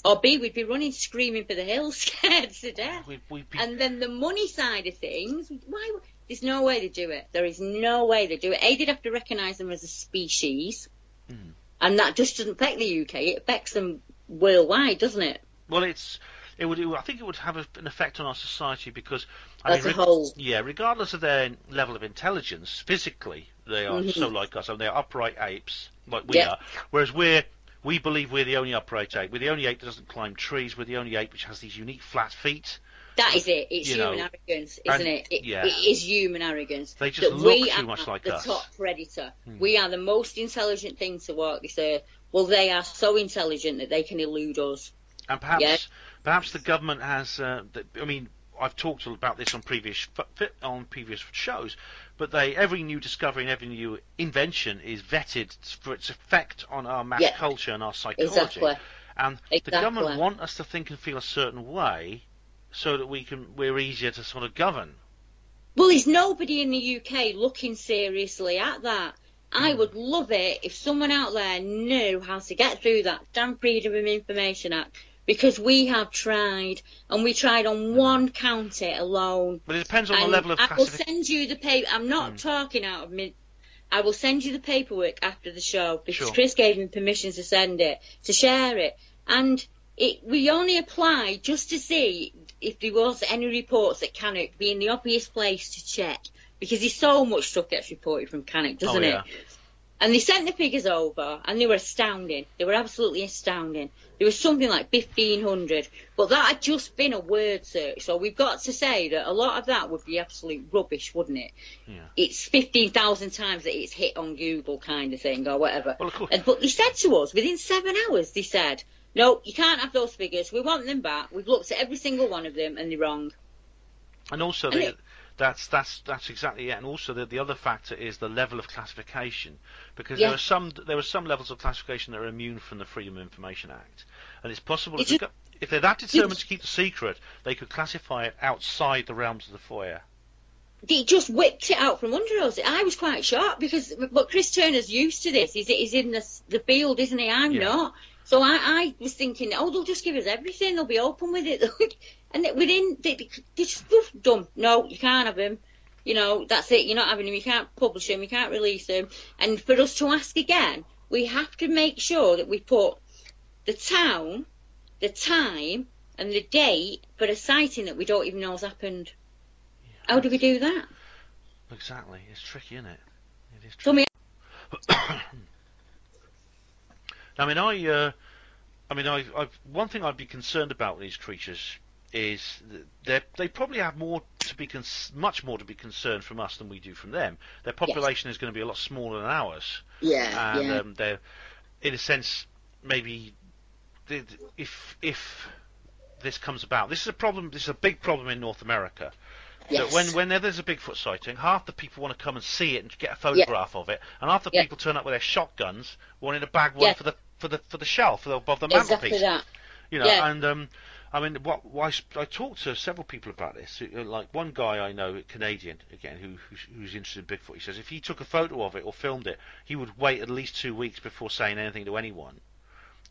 or B, we'd be running screaming for the hills, scared to death. We'd, we'd be. And then the money side of things, why? There's no way they do it. There is no way they do it. A, they'd have to recognise them as a species, Hmm. and that just doesn't affect the UK. It affects them worldwide, doesn't it? Well, it's. It would. I think it would have an effect on our society because. I As mean, a whole. Yeah, regardless of their level of intelligence, physically they are Mhm. so like us, and they're upright apes like we Yeah. are. Whereas we're. We believe we're the only upright ape. We're the only ape that doesn't climb trees. We're the only ape which has these unique flat feet. That is it. It's You human know, arrogance, isn't it? it? yeah. It is human arrogance. They just that look we too much like the us. top predator. Hmm. We are the most intelligent thing to walk this earth. Well, they are so intelligent that they can elude us. And perhaps, Yeah. perhaps the government has. Uh, I mean, I've talked about this on previous on previous shows, but they every new discovery and every new invention is vetted for its effect on our mass Yeah. culture and our psychology. Exactly. And the government want us to think and feel a certain way, so that we can we're easier to sort of govern. Well, there's nobody in the UK looking seriously at that. I Hmm. would love it if someone out there knew how to get through that damn Freedom of Information Act because we have tried and we tried on one county alone. But it depends on the level of I will send you the paper. I'm not Hmm. talking out of me. I will send you the paperwork after the show because Sure. Chris gave me permission to send it, to share it. And it, we only applied just to see if there was any reports that Cannock being the obvious place to check because there's so much stuff gets reported from Cannock, doesn't oh, yeah. it? And they sent the figures over, and they were astounding. They were absolutely astounding. There was something like 1,500, but that had just been a word search. So we've got to say that a lot of that would be absolute rubbish, wouldn't it? Yeah. It's 15,000 times that it's hit on Google kind of thing, or whatever. Well. And, but they said to us, within seven hours, they said, no, you can't have those figures. We want them back. We've looked at every single one of them, and they're wrong. And also, And the, it- that's that's that's exactly it. And also, the, the other factor is the level of classification, because there are some there are some levels of classification that are immune from the Freedom of Information Act, and it's possible if, go- if they're that determined to keep the secret, they could classify it outside the realms of the FOIA. he just whipped it out from under us. I was quite shocked because, but Chris Turner's used to this. He's, he's in the, the field, isn't he? I'm Yeah. not. So I, I was thinking, oh, they'll just give us everything. They'll be open with it. and it- within, they, they, they just done. No, you can't have him. You know, that's it. You're not having him. You can't publish him. You can't release him. And for us to ask again, we have to make sure that we put the town, the time, and the date for a sighting that we don't even know has happened. How do we do that? Exactly. It's tricky, isn't it? It is So me, I mean, I, uh, I mean, I, I've one thing I'd be concerned about with these creatures is they they probably have more to be cons- much more to be concerned from us than we do from them. Their population is going to be a lot smaller than ours. Yeah, and yeah. Um, they're, in a sense, maybe if if this comes about, this is a problem. This is a big problem in North America. Yes. That when when there's a Bigfoot sighting, half the people want to come and see it and get a photograph of it, and half the Yeah. people turn up with their shotguns, wanting to bag one Yeah. for the for the for the shelf the, above the Exactly mantelpiece. that. You know, Yeah. and um, I mean, what why I talked to several people about this. Like one guy I know, Canadian again, who who's, who's interested in Bigfoot. He says if he took a photo of it or filmed it, he would wait at least two weeks before saying anything to anyone.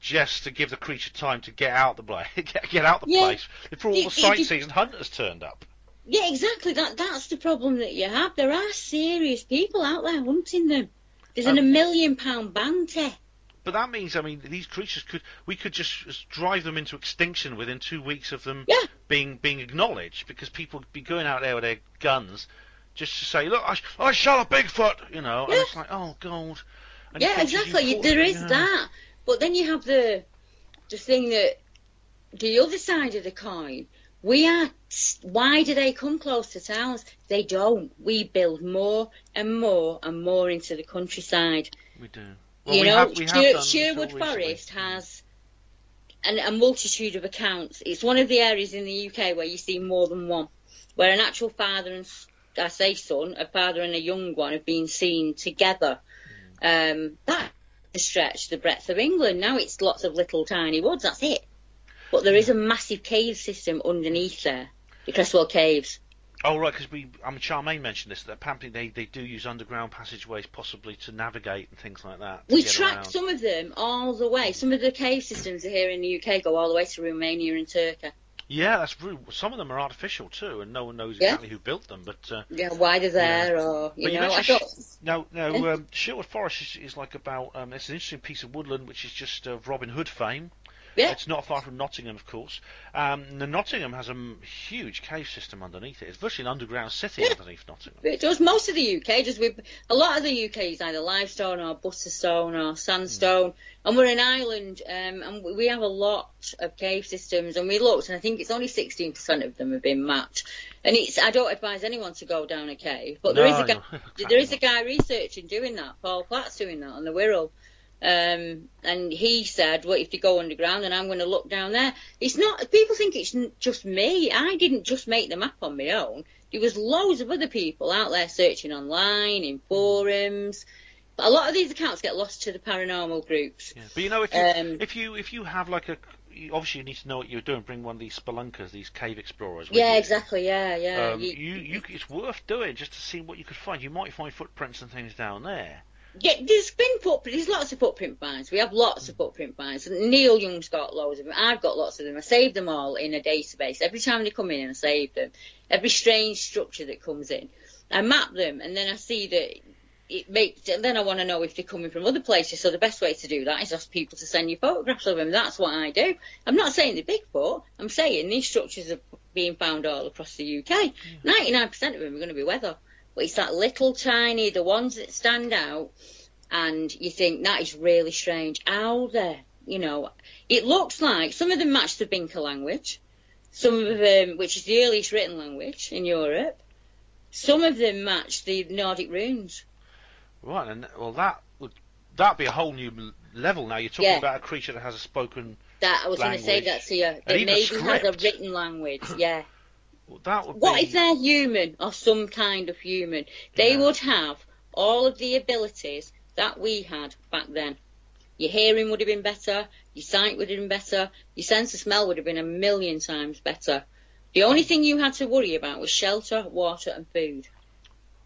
Just to give the creature time to get out the place, get, get out the Yeah. place before all the sightseers and hunters turned up. yeah, exactly. That that's the problem that you have. There are serious people out there hunting them. There's an a Um, million pound bounty. But that means, I mean, these creatures could we could just, just drive them into extinction within two weeks of them being being acknowledged because people would be going out there with their guns just to say, look, I, I shot a Bigfoot, you know, yeah. and it's like, oh god. And yeah, you exactly. You- There is that, but then you have the the thing that the other side of the coin. We are. Why do they come close to towns? They don't. We build more and more and more into the countryside. We do. You we know, have- we have Sher- Sherwood. Forest has an, a multitude of accounts. It's one of the areas in the UK where you see more than one, where an actual father and I say son, a father and a young one have been seen together. Um, that stretch the breadth of England. Now it's lots of little tiny woods. That's it. But there is a massive cave system underneath there, the Creswell Caves. Oh right, because we, I mean, Charmaine mentioned this that apparently they, they do use underground passageways possibly to navigate and things like that. We get tracked around. some of them all the way. Some of the cave systems are here in the UK go all the way to Romania and Turkey. Yeah, that's true. Some of them are artificial too, and no one knows Yeah. exactly who built them. But uh, Yeah, why they're there or you But know, I mentioned no, no. Yeah. Um, Sherwood Forest is, is like about. Um, it's an interesting piece of woodland, which is just of Robin Hood fame. Yeah. It's not far from Nottingham, of course. Um, the Nottingham has a huge cave system underneath it. It's virtually an underground city underneath Nottingham. It does most of the UK. Just with a lot of the UK is either limestone or butterstone or sandstone, and we're an island, um, and we- have a lot of cave systems. And we looked, and I think it's only 16% of them have been mapped. And it's I don't advise anyone to go down a cave, but there is No, a guy, no, there is a guy researching doing that. Paul Platt's doing that on the Wirral. Um, and he said, "Well, if you go underground, then I'm going to look down there." It's not. People think it's just me. I didn't just make the map on my own. There was loads of other people out there searching online in forums. But a lot of these accounts get lost to the paranormal groups. But you know, if you Um, if you if you have like a you- obviously you need to know what you're doing. Bring one of these spelunkers, these cave explorers. Yeah, you. exactly. Yeah, yeah. Um, You- you, you, it's worth doing just to see what you could find. You might find footprints and things down there. Yeah, there's been footprint. There's lots of footprint finds. We have lots of footprint finds. Neil Young's got loads of them. I've got lots of them. I save them all in a database. Every time they come in, I save them. Every strange structure that comes in, I map them, and then I see that it makes. Then I want to know if they're coming from other places. So the best way to do that is ask people to send you photographs of them. That's what I do. I'm not saying they're Bigfoot. I'm saying these structures are being found all across the UK. Ninety-nine percent of them are going to be weather. But it's that little tiny, the ones that stand out, and you think that is really strange. How there, you know, it looks like some of them match the Vinča language, some of them, which is the earliest written language in Europe, some of them match the Nordic runes. Right, and well, that would that be a whole new level. Now you're talking Yeah. about a creature that has a spoken. That I was going to say that to you. That maybe has a written language. Yeah. That would What be. if they're human or some kind of human? They would have all of the abilities that we had back then. Your hearing would have been better, your sight would have been better, your sense of smell would have been a million times better. The only hmm. thing you had to worry about was shelter, water, and food.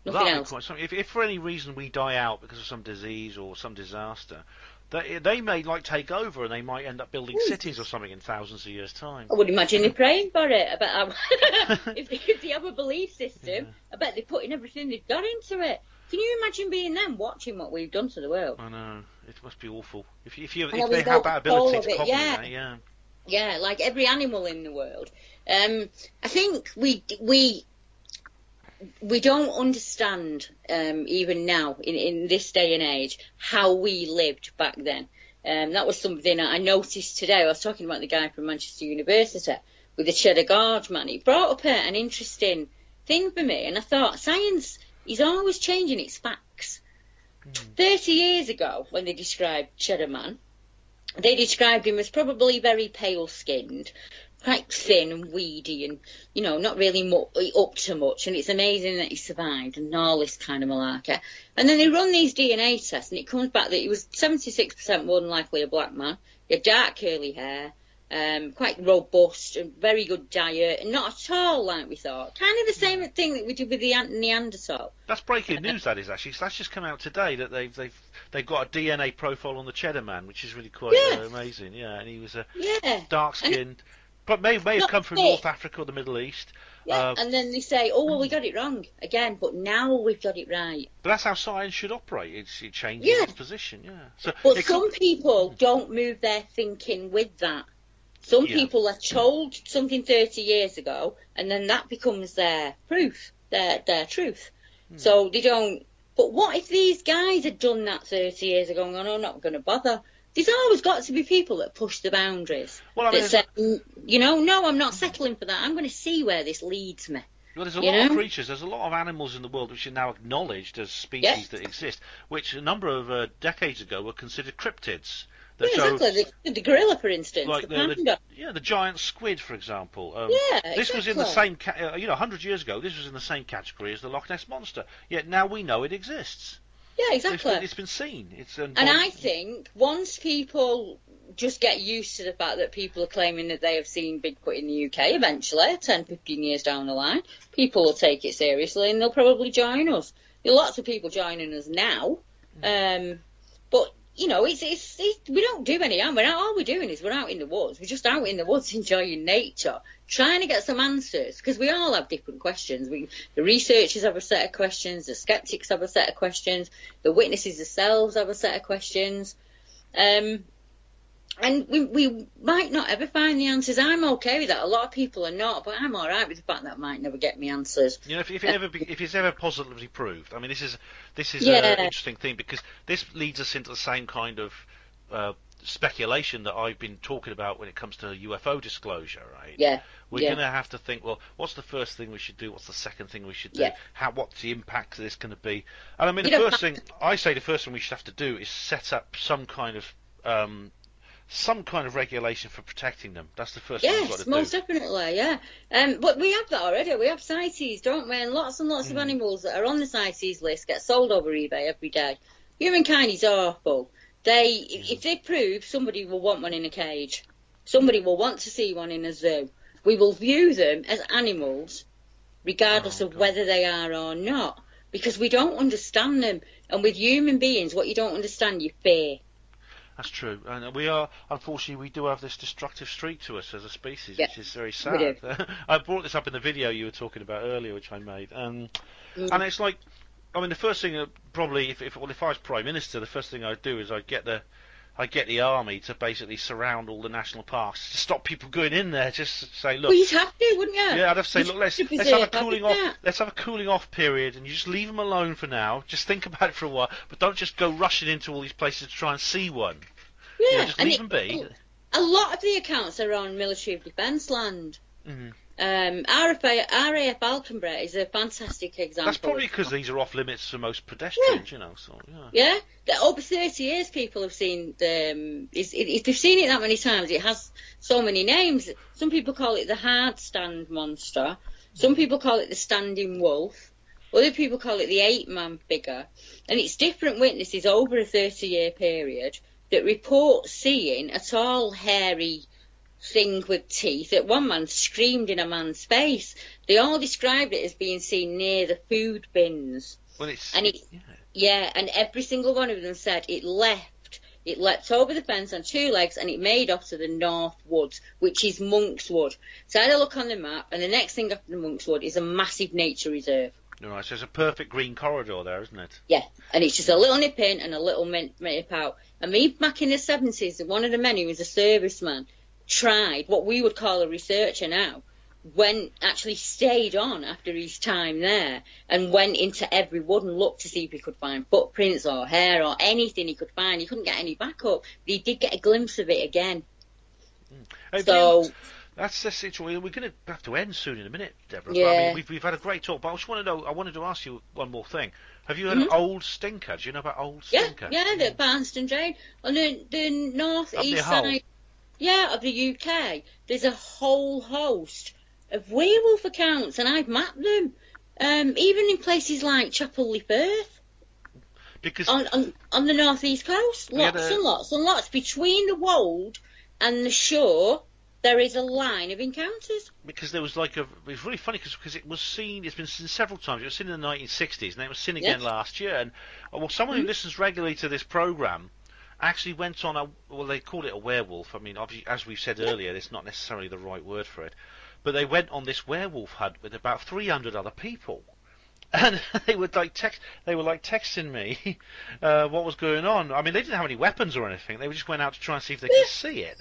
Nothing else. If, if for any reason we die out because of some disease or some disaster, they, they may like take over and they might end up building cities or something in thousands of years' time. I would imagine they're praying for it. I bet I, if, they, if they have a belief system, I bet they're putting everything they've got into it. Can you imagine being them watching what we've done to the world? I know it must be awful. If you, if, you, if they have that ability to copy yeah. that, yeah. Yeah, like every animal in the world. Um, I think we we we don't understand um, even now in, in this day and age how we lived back then. Um, that was something I noticed today. I was talking about the guy from Manchester University with the Cheddar Gorge man. It brought up a, an interesting thing for me, and I thought science is always changing its facts. Thirty years ago, when they described Cheddar Man, they described him as probably very pale skinned, quite thin and weedy, and you know, not really up to much. And it's amazing that he survived and all this kind of malarkey. And then they run these DNA tests, and it comes back that he was 76% more than likely a black man. He had dark curly hair, um, quite robust, and very good diet, and not at all like we thought. Kind of the same thing that we did with the Neanderthal. That's breaking news. That is actually. So that's just come out today that they've they've they've got a DNA profile on the Cheddar Man, which is really quite Yes. uh, amazing. Yeah, and he was a Yeah. dark skinned, but may may have come from. North Africa or the Middle East. Yeah, Uh, and then they say, "Oh well, we got it wrong again," but now we've got it right. but that's how science should operate. It's, it changes Yeah. its position. Yeah. So But some could- people don't move their thinking with that. Some Yeah. people are told something 30 years ago, and then that becomes their proof, their their truth. Hmm. So they don't. But what if these guys had done that 30 years ago and gone, "Oh, I'm not going to bother"? There's always got to be people that push the boundaries. Well, I mean, that say, "Mm, you know, no, I'm not settling for that. I'm going to see where this leads me. Well, there's a You lot of creatures, there's a lot of animals in the world which are now acknowledged as species Yes. that exist, which a number of uh, decades ago were considered cryptids. That Yeah, show- exactly. The, the gorilla, for instance, like the the, panda. the yeah the giant squid for example um, Yeah, this was in the same ca- uh, you know 100 years ago this was in the same category as the Loch Ness monster yet now we know it exists Yeah, it's exactly. been, it's been seen it's um, And I think once people just get used to the fact that people are claiming that they have seen Bigfoot in the UK eventually, 10, 15 years down the line, people will take it seriously and they'll probably join us. There are lots of people joining us now. Um, but, you know, it's, it's, it's, we don't do any harm. We're out, all we're doing is we're out in the woods. We're just out in the woods enjoying nature, trying to get some answers because we all have different questions. We, the researchers have a set of questions, the skeptics have a set of questions, the witnesses themselves have a set of questions. Um, and we, we might not ever find the answers. I'm okay with that. A lot of people are not, but I'm all right with the fact that I might never get me answers. you know if, if it ever be, if it's ever positively proved I mean this is this is Yeah. an interesting thing because this leads us into the same kind of uh, speculation that I've been talking about when it comes to UFO disclosure right Yeah, We're yeah. going to have to think, well, what's the first thing we should do? What's the second thing we should do? Yeah. How? What's the impact of this going to be? And I mean, You the first thing I say, the first thing we should have to do is set up some kind of um, some kind of regulation for protecting them. That's the first thing we've got Yes, to most do. definitely, yeah. Um, but we have that already. We have CITES, don't we? And lots and lots of Mm. animals that are on the CITES list get sold over eBay every day. Humankind is awful. They, if they prove somebody will want one in a cage, somebody will want to see one in a zoo. We will view them as animals, regardless Oh, of whether they are or not, because we don't understand them. And with human beings, what you don't understand, you fear. That's true, and we are unfortunately we do have this destructive streak to us as a species, Yeah, which is very sad. I brought this up in the video you were talking about earlier, which I made, um, Mm. and it's like, I mean, the first thing uh, probably if if, well, if I was prime minister, the first thing I'd do is I'd get the I'd get the army to basically surround all the national parks to stop people going in there. Just say, look, well, you'd have to, wouldn't you? yeah, I'd have to say, You'd look, let's let's have a cooling off. habitat. Let's have a cooling off period, and you just leave them alone for now. Just think about it for a while, but don't just go rushing into all these places to try and see one. Yeah, You know, just and leave it- them be. A lot of the accounts are on military defence land. Mhm. Um, RFA, RAF Alconbury is a fantastic example. That's probably because these are off limits for most pedestrians, you know. So yeah. Yeah, over 30 years people have seen the. Um, it's, it, if they've seen it that many times, it has so many names. Some people call it the hard stand monster. Some people call it the standing wolf. Other people call it the eight man figure. And it's different witnesses over a 30 year period that report seeing a tall, hairy thing with teeth that one man screamed in a man's face. They all described it as being seen near the food bins. Well, it's And it, yeah. and every single one of them said it left. It leapt over the fence on two legs and it made off to the North Woods, which is Monkswood. So I had a look on the map, and the next thing after the Monkswood is a massive nature reserve. All right, so it's a perfect green corridor there, isn't it? Yeah, and it's just a little nip in and a little nip out. And me back in the 70s, one of the men who was a serviceman tried what we would call a researcher now, went actually stayed on after his time there and went into every wood and looked to see if he could find footprints or hair or anything he could find. He couldn't get any backup, but he did get a glimpse of it again. Hey, So- Bill, that's the situation. We're going to have to end soon in a minute, Deborah. But, I Yeah. mean, we've, we've had a great talk, but I just want to know. I wanted to ask you one more thing. Have you heard Mhm. of Old Stinker? Do you know about Old Yeah, Stinker? yeah, yeah, the Barmston Drain. On the, the north Up east side yeah, of the UK, there's a whole host of werewolf accounts, and I've mapped them. Um, even in places like Chapel Firth, Because on, on, on the northeast coast, lots a- and lots and lots. Between the wold and the shore, there is a line of encounters. because there was like a. It was really funny because it was seen. It's been seen several times. It was seen in the 1960s, and it was seen again Yes. last year. And uh, well, someone who listens regularly to this program actually went on a. Well, they called it a werewolf. I mean, obviously, as we've said earlier, it's not necessarily the right word for it. But they went on this werewolf hunt with about 300 other people. And they would like text. They were like texting me uh, what was going on. I mean, they didn't have any weapons or anything. They just went out to try and see if they could see it.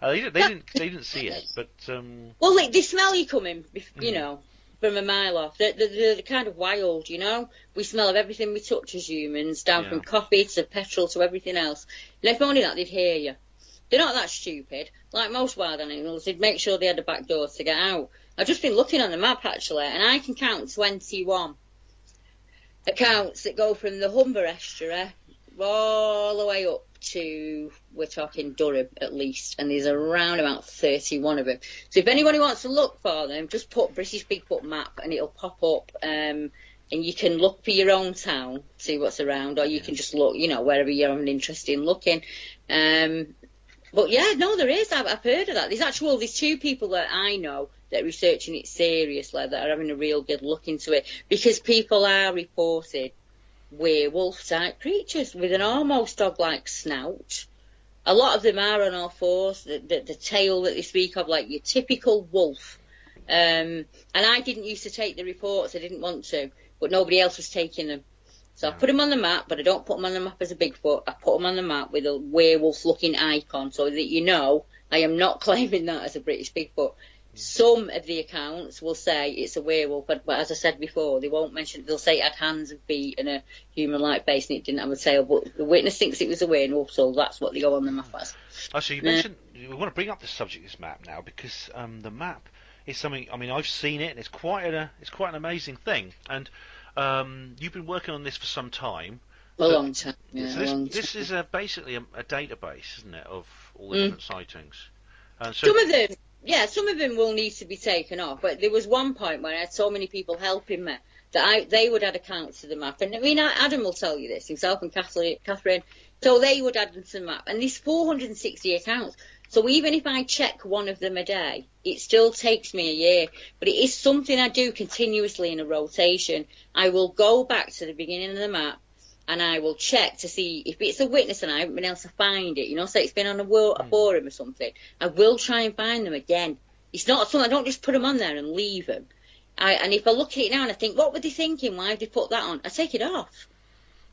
Uh, they, didn't, they didn't. They didn't see it, but um, Well, like, they smell you coming, you know, from a mile off. They're, they're, they're kind of wild, you know. We smell of everything we touch as humans, down from coffee to petrol to everything else. And if only that, they'd hear you. They're not that stupid. Like most wild animals, they'd make sure they had a back door to get out. I've just been looking on the map, actually, and I can count 21 accounts that go from the Humber estuary all the way up to, we're talking Durham at least, and there's around about 31 of them. So if anybody wants to look for them, just put British Bigfoot map and it'll pop up. Um, and you can look for your own town, see what's around, or you can just look, you know, wherever you're an interest in looking. Um, but yeah, no, there is. I've, I've heard of that. There's actual, there's two people that I know that are researching it seriously, that are having a real good look into it, because people are reported werewolf type creatures with an almost dog like snout. A lot of them are on all fours, the, the, the tail that they speak of, like your typical wolf. Um, and I didn't used to take the reports, I didn't want to, but nobody else was taking them. So I put them on the map, but I don't put them on the map as a Bigfoot. I put them on the map with a werewolf looking icon so that you know I am not claiming that as a British Bigfoot. Some of the accounts will say it's a werewolf, but, but as I said before, they won't mention. They'll say it had hands and feet and a human-like face, and it didn't have a tail. But the witness thinks it was a werewolf, so that's what they go on the map as. Oh, so you Yeah. mentioned we want to bring up the subject of this map now because um, the map is something. I mean, I've seen it, and it's quite a it's quite an amazing thing. And um, you've been working on this for some time. A long time. Yeah, so this, long this is a, basically a, a database, isn't it, of all the Mm. different sightings? And so Some of them, yeah, some of them will need to be taken off. But there was one point where I had so many people helping me that I they would add accounts to the map. And I mean, Adam will tell you this himself and Catherine. So they would add them to the map. And there's 460 accounts. So even if I check one of them a day, it still takes me a year. But it is something I do continuously in a rotation. I will go back to the beginning of the map and I will check to see if it's a witness and I haven't been able to find it. You know, say it's been on a, wo- a hmm. forum or something. I will try and find them again. It's not something I don't just put them on there and leave them. I, and if I look at it now and I think, what were they thinking? Why did they put that on? I take it off.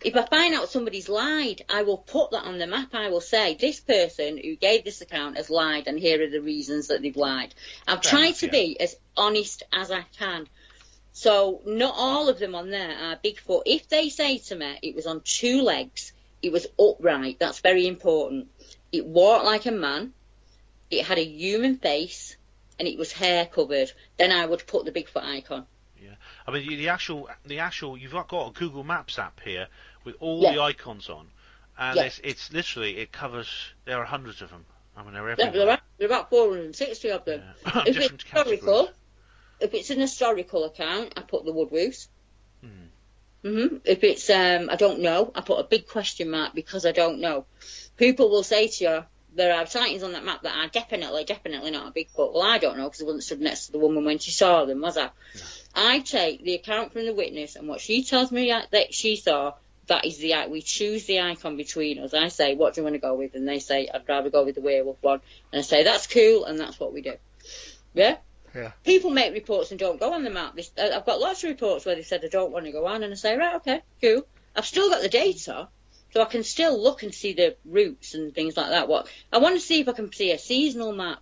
If I find out somebody's lied, I will put that on the map. I will say, this person who gave this account has lied, and here are the reasons that they've lied. I've Fair tried enough, to yeah. be as honest as I can. So not all of them on there are Bigfoot. If they say to me it was on two legs, it was upright, that's very important. It walked like a man, it had a human face, and it was hair covered, then I would put the Bigfoot icon. Yeah, I mean, the, actual the actual you've got a Google Maps app here with all Yeah. the icons on, and Yeah. it's, it's literally it covers. There are hundreds of them. I mean, they're There everywhere. there are, are about 460 of them. it's Different historical, if it's an historical account, I put the woodwose. hmm If it's, um, I don't know, I put a big question mark because I don't know. People will say to you, there are sightings on that map that are definitely, definitely not a Bigfoot. Well, I don't know because I wasn't stood next to the woman when she saw them, was I? I take the account from the witness and what she tells me that she saw. That is the we choose the icon between us. I say, what do you want to go with? And they say, I'd rather go with the werewolf one. And I say, that's cool, and that's what we do. Yeah. Yeah. People make reports and don't go on the map. This, uh, I've got lots of reports where they said I don't want to go on, and I say, right, okay, cool. I've still got the data, so I can still look and see the routes and things like that. What I want to see if I can see a seasonal map,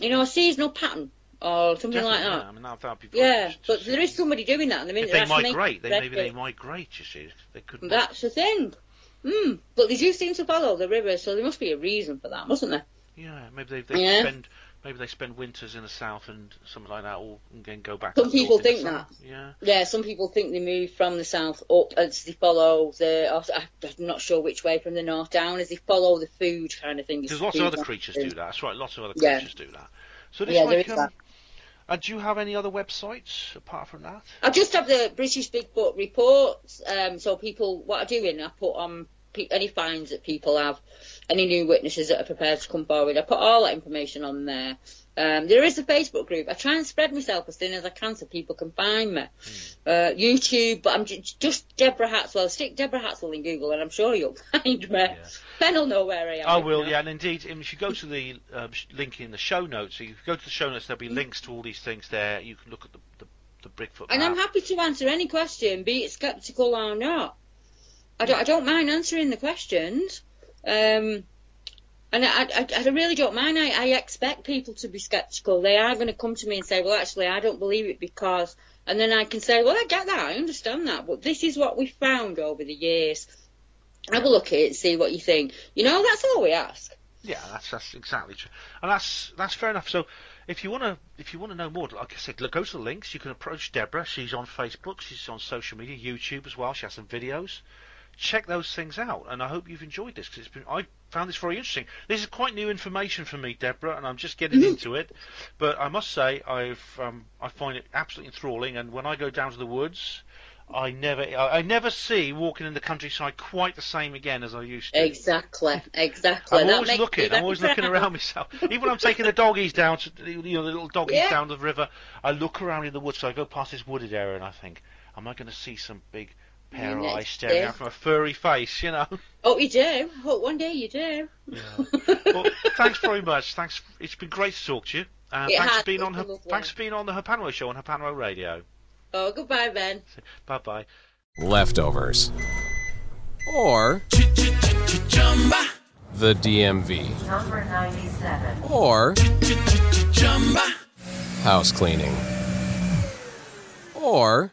you know, a seasonal pattern or something Definitely, like that. yeah. I mean, that, that'd be Yeah, but there is somebody doing that at the minute. If they migrate, they, maybe they migrate. You see, they could. That's the thing. Hmm. But they do seem to follow the river, so there must be a reason for that, mustn't there? Yeah, maybe they, they Yeah. spend maybe they spend winters in the south and something like that, or and then go back. Some people think that. Yeah. Yeah, some people think they move from the south up as they follow the. I'm not sure which way from the north down as they follow the food kind of thing. There's lots of other creatures do that. That's right. Lots of other Yeah. creatures do that. So this Yeah, like, um. And do you have any other websites apart from that? I just have the British Bigfoot reports. Um, so people, what I do in, I put on any finds that people have, any new witnesses that are prepared to come forward. I put all that information on there. Um, there is a Facebook group. I try and spread myself as thin as I can so people can find me. Uh, YouTube, but I'm j- just Deborah Hatswell. Stick Deborah Hatswell in Google, and I'm sure you'll find me. Ben will know where I am. I will, yeah, and indeed, um, if you go to the um, link in the show notes, so if you go to the show notes, there'll be links to all these things there. You can look at the the, the Bigfoot And map. I'm happy to answer any question, be it sceptical or not. I don't, I don't mind answering the questions. Um, and I, I, I really don't mind. I, I expect people to be sceptical. They are going to come to me and say, well, actually, I don't believe it because... And then I can say, well, I get that. I understand that. But this is what we found over the years. Have a look at it and see what you think. You know, that's all we ask. Yeah, that's that's exactly true, and that's that's fair enough. So, if you want to if you want to know more, like I said, look, go to the links. You can approach Deborah. She's on Facebook. She's on social media, YouTube as well. She has some videos. Check those things out, and I hope you've enjoyed this because it's been I found this very interesting. This is quite new information for me, Deborah, and I'm just getting into it. But I must say, I've um, I find it absolutely enthralling. And when I go down to the woods, I never I, never see walking in the countryside quite the same again as I used to. Exactly, exactly. I'm That always looking. I'm always looking around myself. Even when I'm taking the doggies down to you know the little doggies Yeah. down the river, I look around in the woods. So I go past this wooded area and I think, am I going to see some big pair of eyes staring day. out from a furry face? You know. Oh, you do? Hope one day you do. well, thanks very much. Thanks. It's been great to talk to you. Uh, It thanks has, for being on. Her, thanks for being on the Hpanwo show on Hpanwo Radio. Oh, goodbye, Ben. Bye bye. Leftovers. Or the DMV. Number 97. Or house cleaning. Or